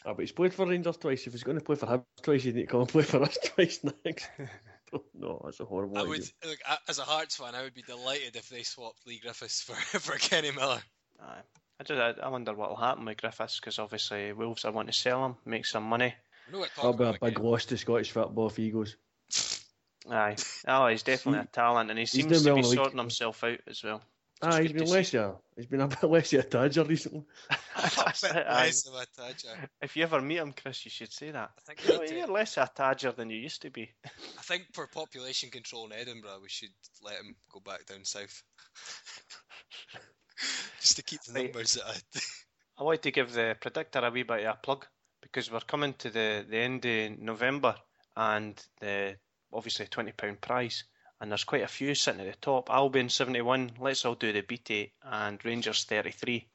Ah, but he's played for Rangers twice. If he's going to play for Hibs twice, he need to come and play for us (laughs) twice next. (laughs) no, that's a horrible I idea. would look as a Hearts fan. I would be delighted if they swapped Leigh Griffiths for for Kenny Miller. Aye. I just I, I wonder what will happen with Griffiths because obviously Wolves are wanting to sell him, make some money. I know what That'll talk be a about big again. loss to Scottish football if he goes. Aye, oh, he's definitely He- a talent, and he seems to well be in league. sorting himself out as well. Ah, It's he's good been less of a, he's been a bit less of a tadger recently. That's it, aye. Less of a tadger. If you ever meet him, Chris, you should say that. I think you know, you're less a tadger than you used to be. I think for population control in Edinburgh, we should let him go back down south. (laughs) Just to keep the numbers at a... (laughs) I want to give the predictor a wee bit of a plug because we're coming to the, the end of November and the obviously twenty pound prize and there's quite a few sitting at the top. Albion seventy one, Let's All Do the Beatty and Rangers thirty three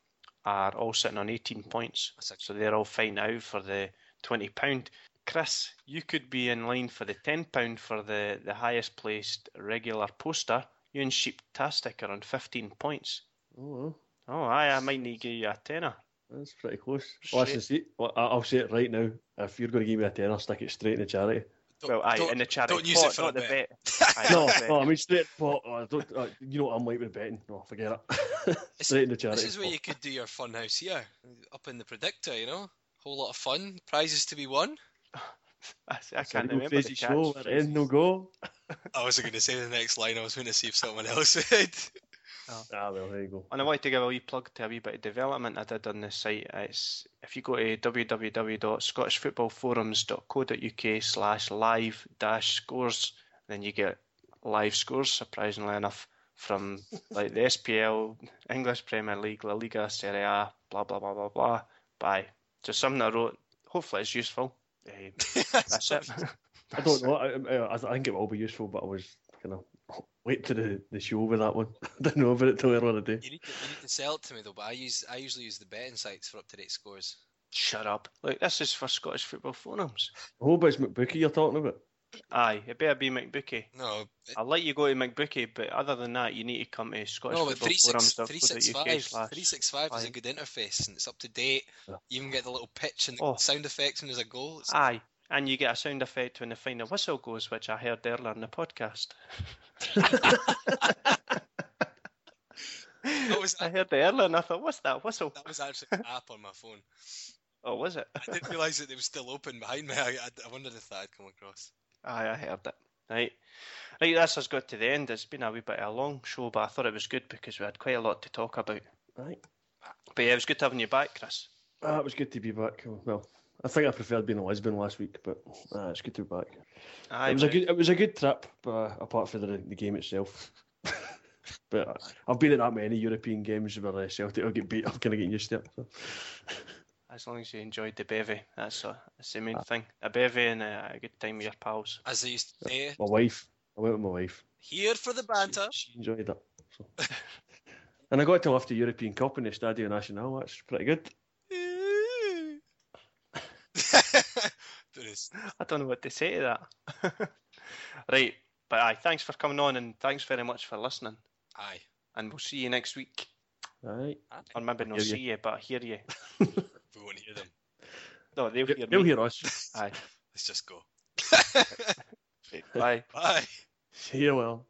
are all sitting on eighteen points. So they're all fighting out for the twenty pound. Chris, you could be in line for the ten pound for the, the highest placed regular poster. You and Sheeptastic are on fifteen points. Oh, well, Oh aye, I might need to give you a tenner. that's pretty close. Listen, see, well, I- I'll say it right now. If you're going to give me a tenner, stick it straight in the charity. Don't, Well, aye, in the charity don't use it for not a the bet. (laughs) bet. No, not the bet. no, I mean straight pot. Oh, I don't, uh, you know what I'm like with betting. No, forget it. (laughs) straight in the charity. This is where pot. you could do your fun house here, up in the predictor, you know? Whole lot of fun, prizes to be won. I, (laughs) I can't remember the show. catch At end, no go. I wasn't going to say the next line, I was going to see if someone else would. Ah, well, there you go. And I wanted to give a wee plug to a wee bit of development I did on this site. It's if you go to www.scottishfootballforums.co.uk slash live dash scores, then you get live scores, surprisingly enough, from like the SPL, English Premier League, La Liga, Serie A, blah blah blah blah blah. Bye. Just something I wrote. Hopefully, it's useful. Um, (laughs) that's it. I don't know. I, I, I think it will be useful, but I was kind of wait to the, the show with that one. (laughs) I didn't know about it till earlier in the day. You need, to, you need to sell it to me though. But I use I usually use the betting sites for up to date scores. Shut up. Look, this is for Scottish football forums. Oh, I hope it's McBookie you're talking about. Aye, it better be McBookie. No, I'll let you go to McBookie, but other than that, you need to come to Scottish no, but football 36, forums. 365, slash 365 is a good interface and it's up to date. Yeah. You even get the little pitch and the Oh. sound effects when there's a goal. It's, Aye, and you get a sound effect when the final whistle goes, which I heard earlier in the podcast. (laughs) was- I heard it earlier and I thought, what's that whistle? that was actually an app on my phone. Oh, was it? I didn't realise that it was still open behind me. I, I, I wondered if that had come across. Aye, I heard it. Right. Right, this has got to the end. It's been a wee bit of a long show, but I thought it was good because we had quite a lot to talk about. Right. But yeah, it was good having you back, Chris. Ah, it was good to be back. Well, I think I preferred being in Lisbon last week, but ah, it's good to be back. Aye, it was a good. It was a good trip, but uh, apart from the, the game itself. (laughs) but uh, I've been at that many European games where uh, Celtic will get beat. I'm kind of getting used to it. So. As long as you enjoyed the bevy, that's, uh, that's the main thing. A bevy and a, a good time with your pals. As they used to say, My wife. I went with my wife. here for the banter. She, she enjoyed it. So. (laughs) and I got to lift the European Cup in the Stadio Nacional. That's pretty good. There is- I don't know what to say to that. (laughs) right, but aye, thanks for coming on and thanks very much for listening. Aye. And we'll see you next week. All right. Or maybe not Hear you. see you, but I hear you. (laughs) We won't hear them. No, they'll hear They'll me. hear us. (laughs) Aye. Let's just go. Right, Bye. Bye. See you well.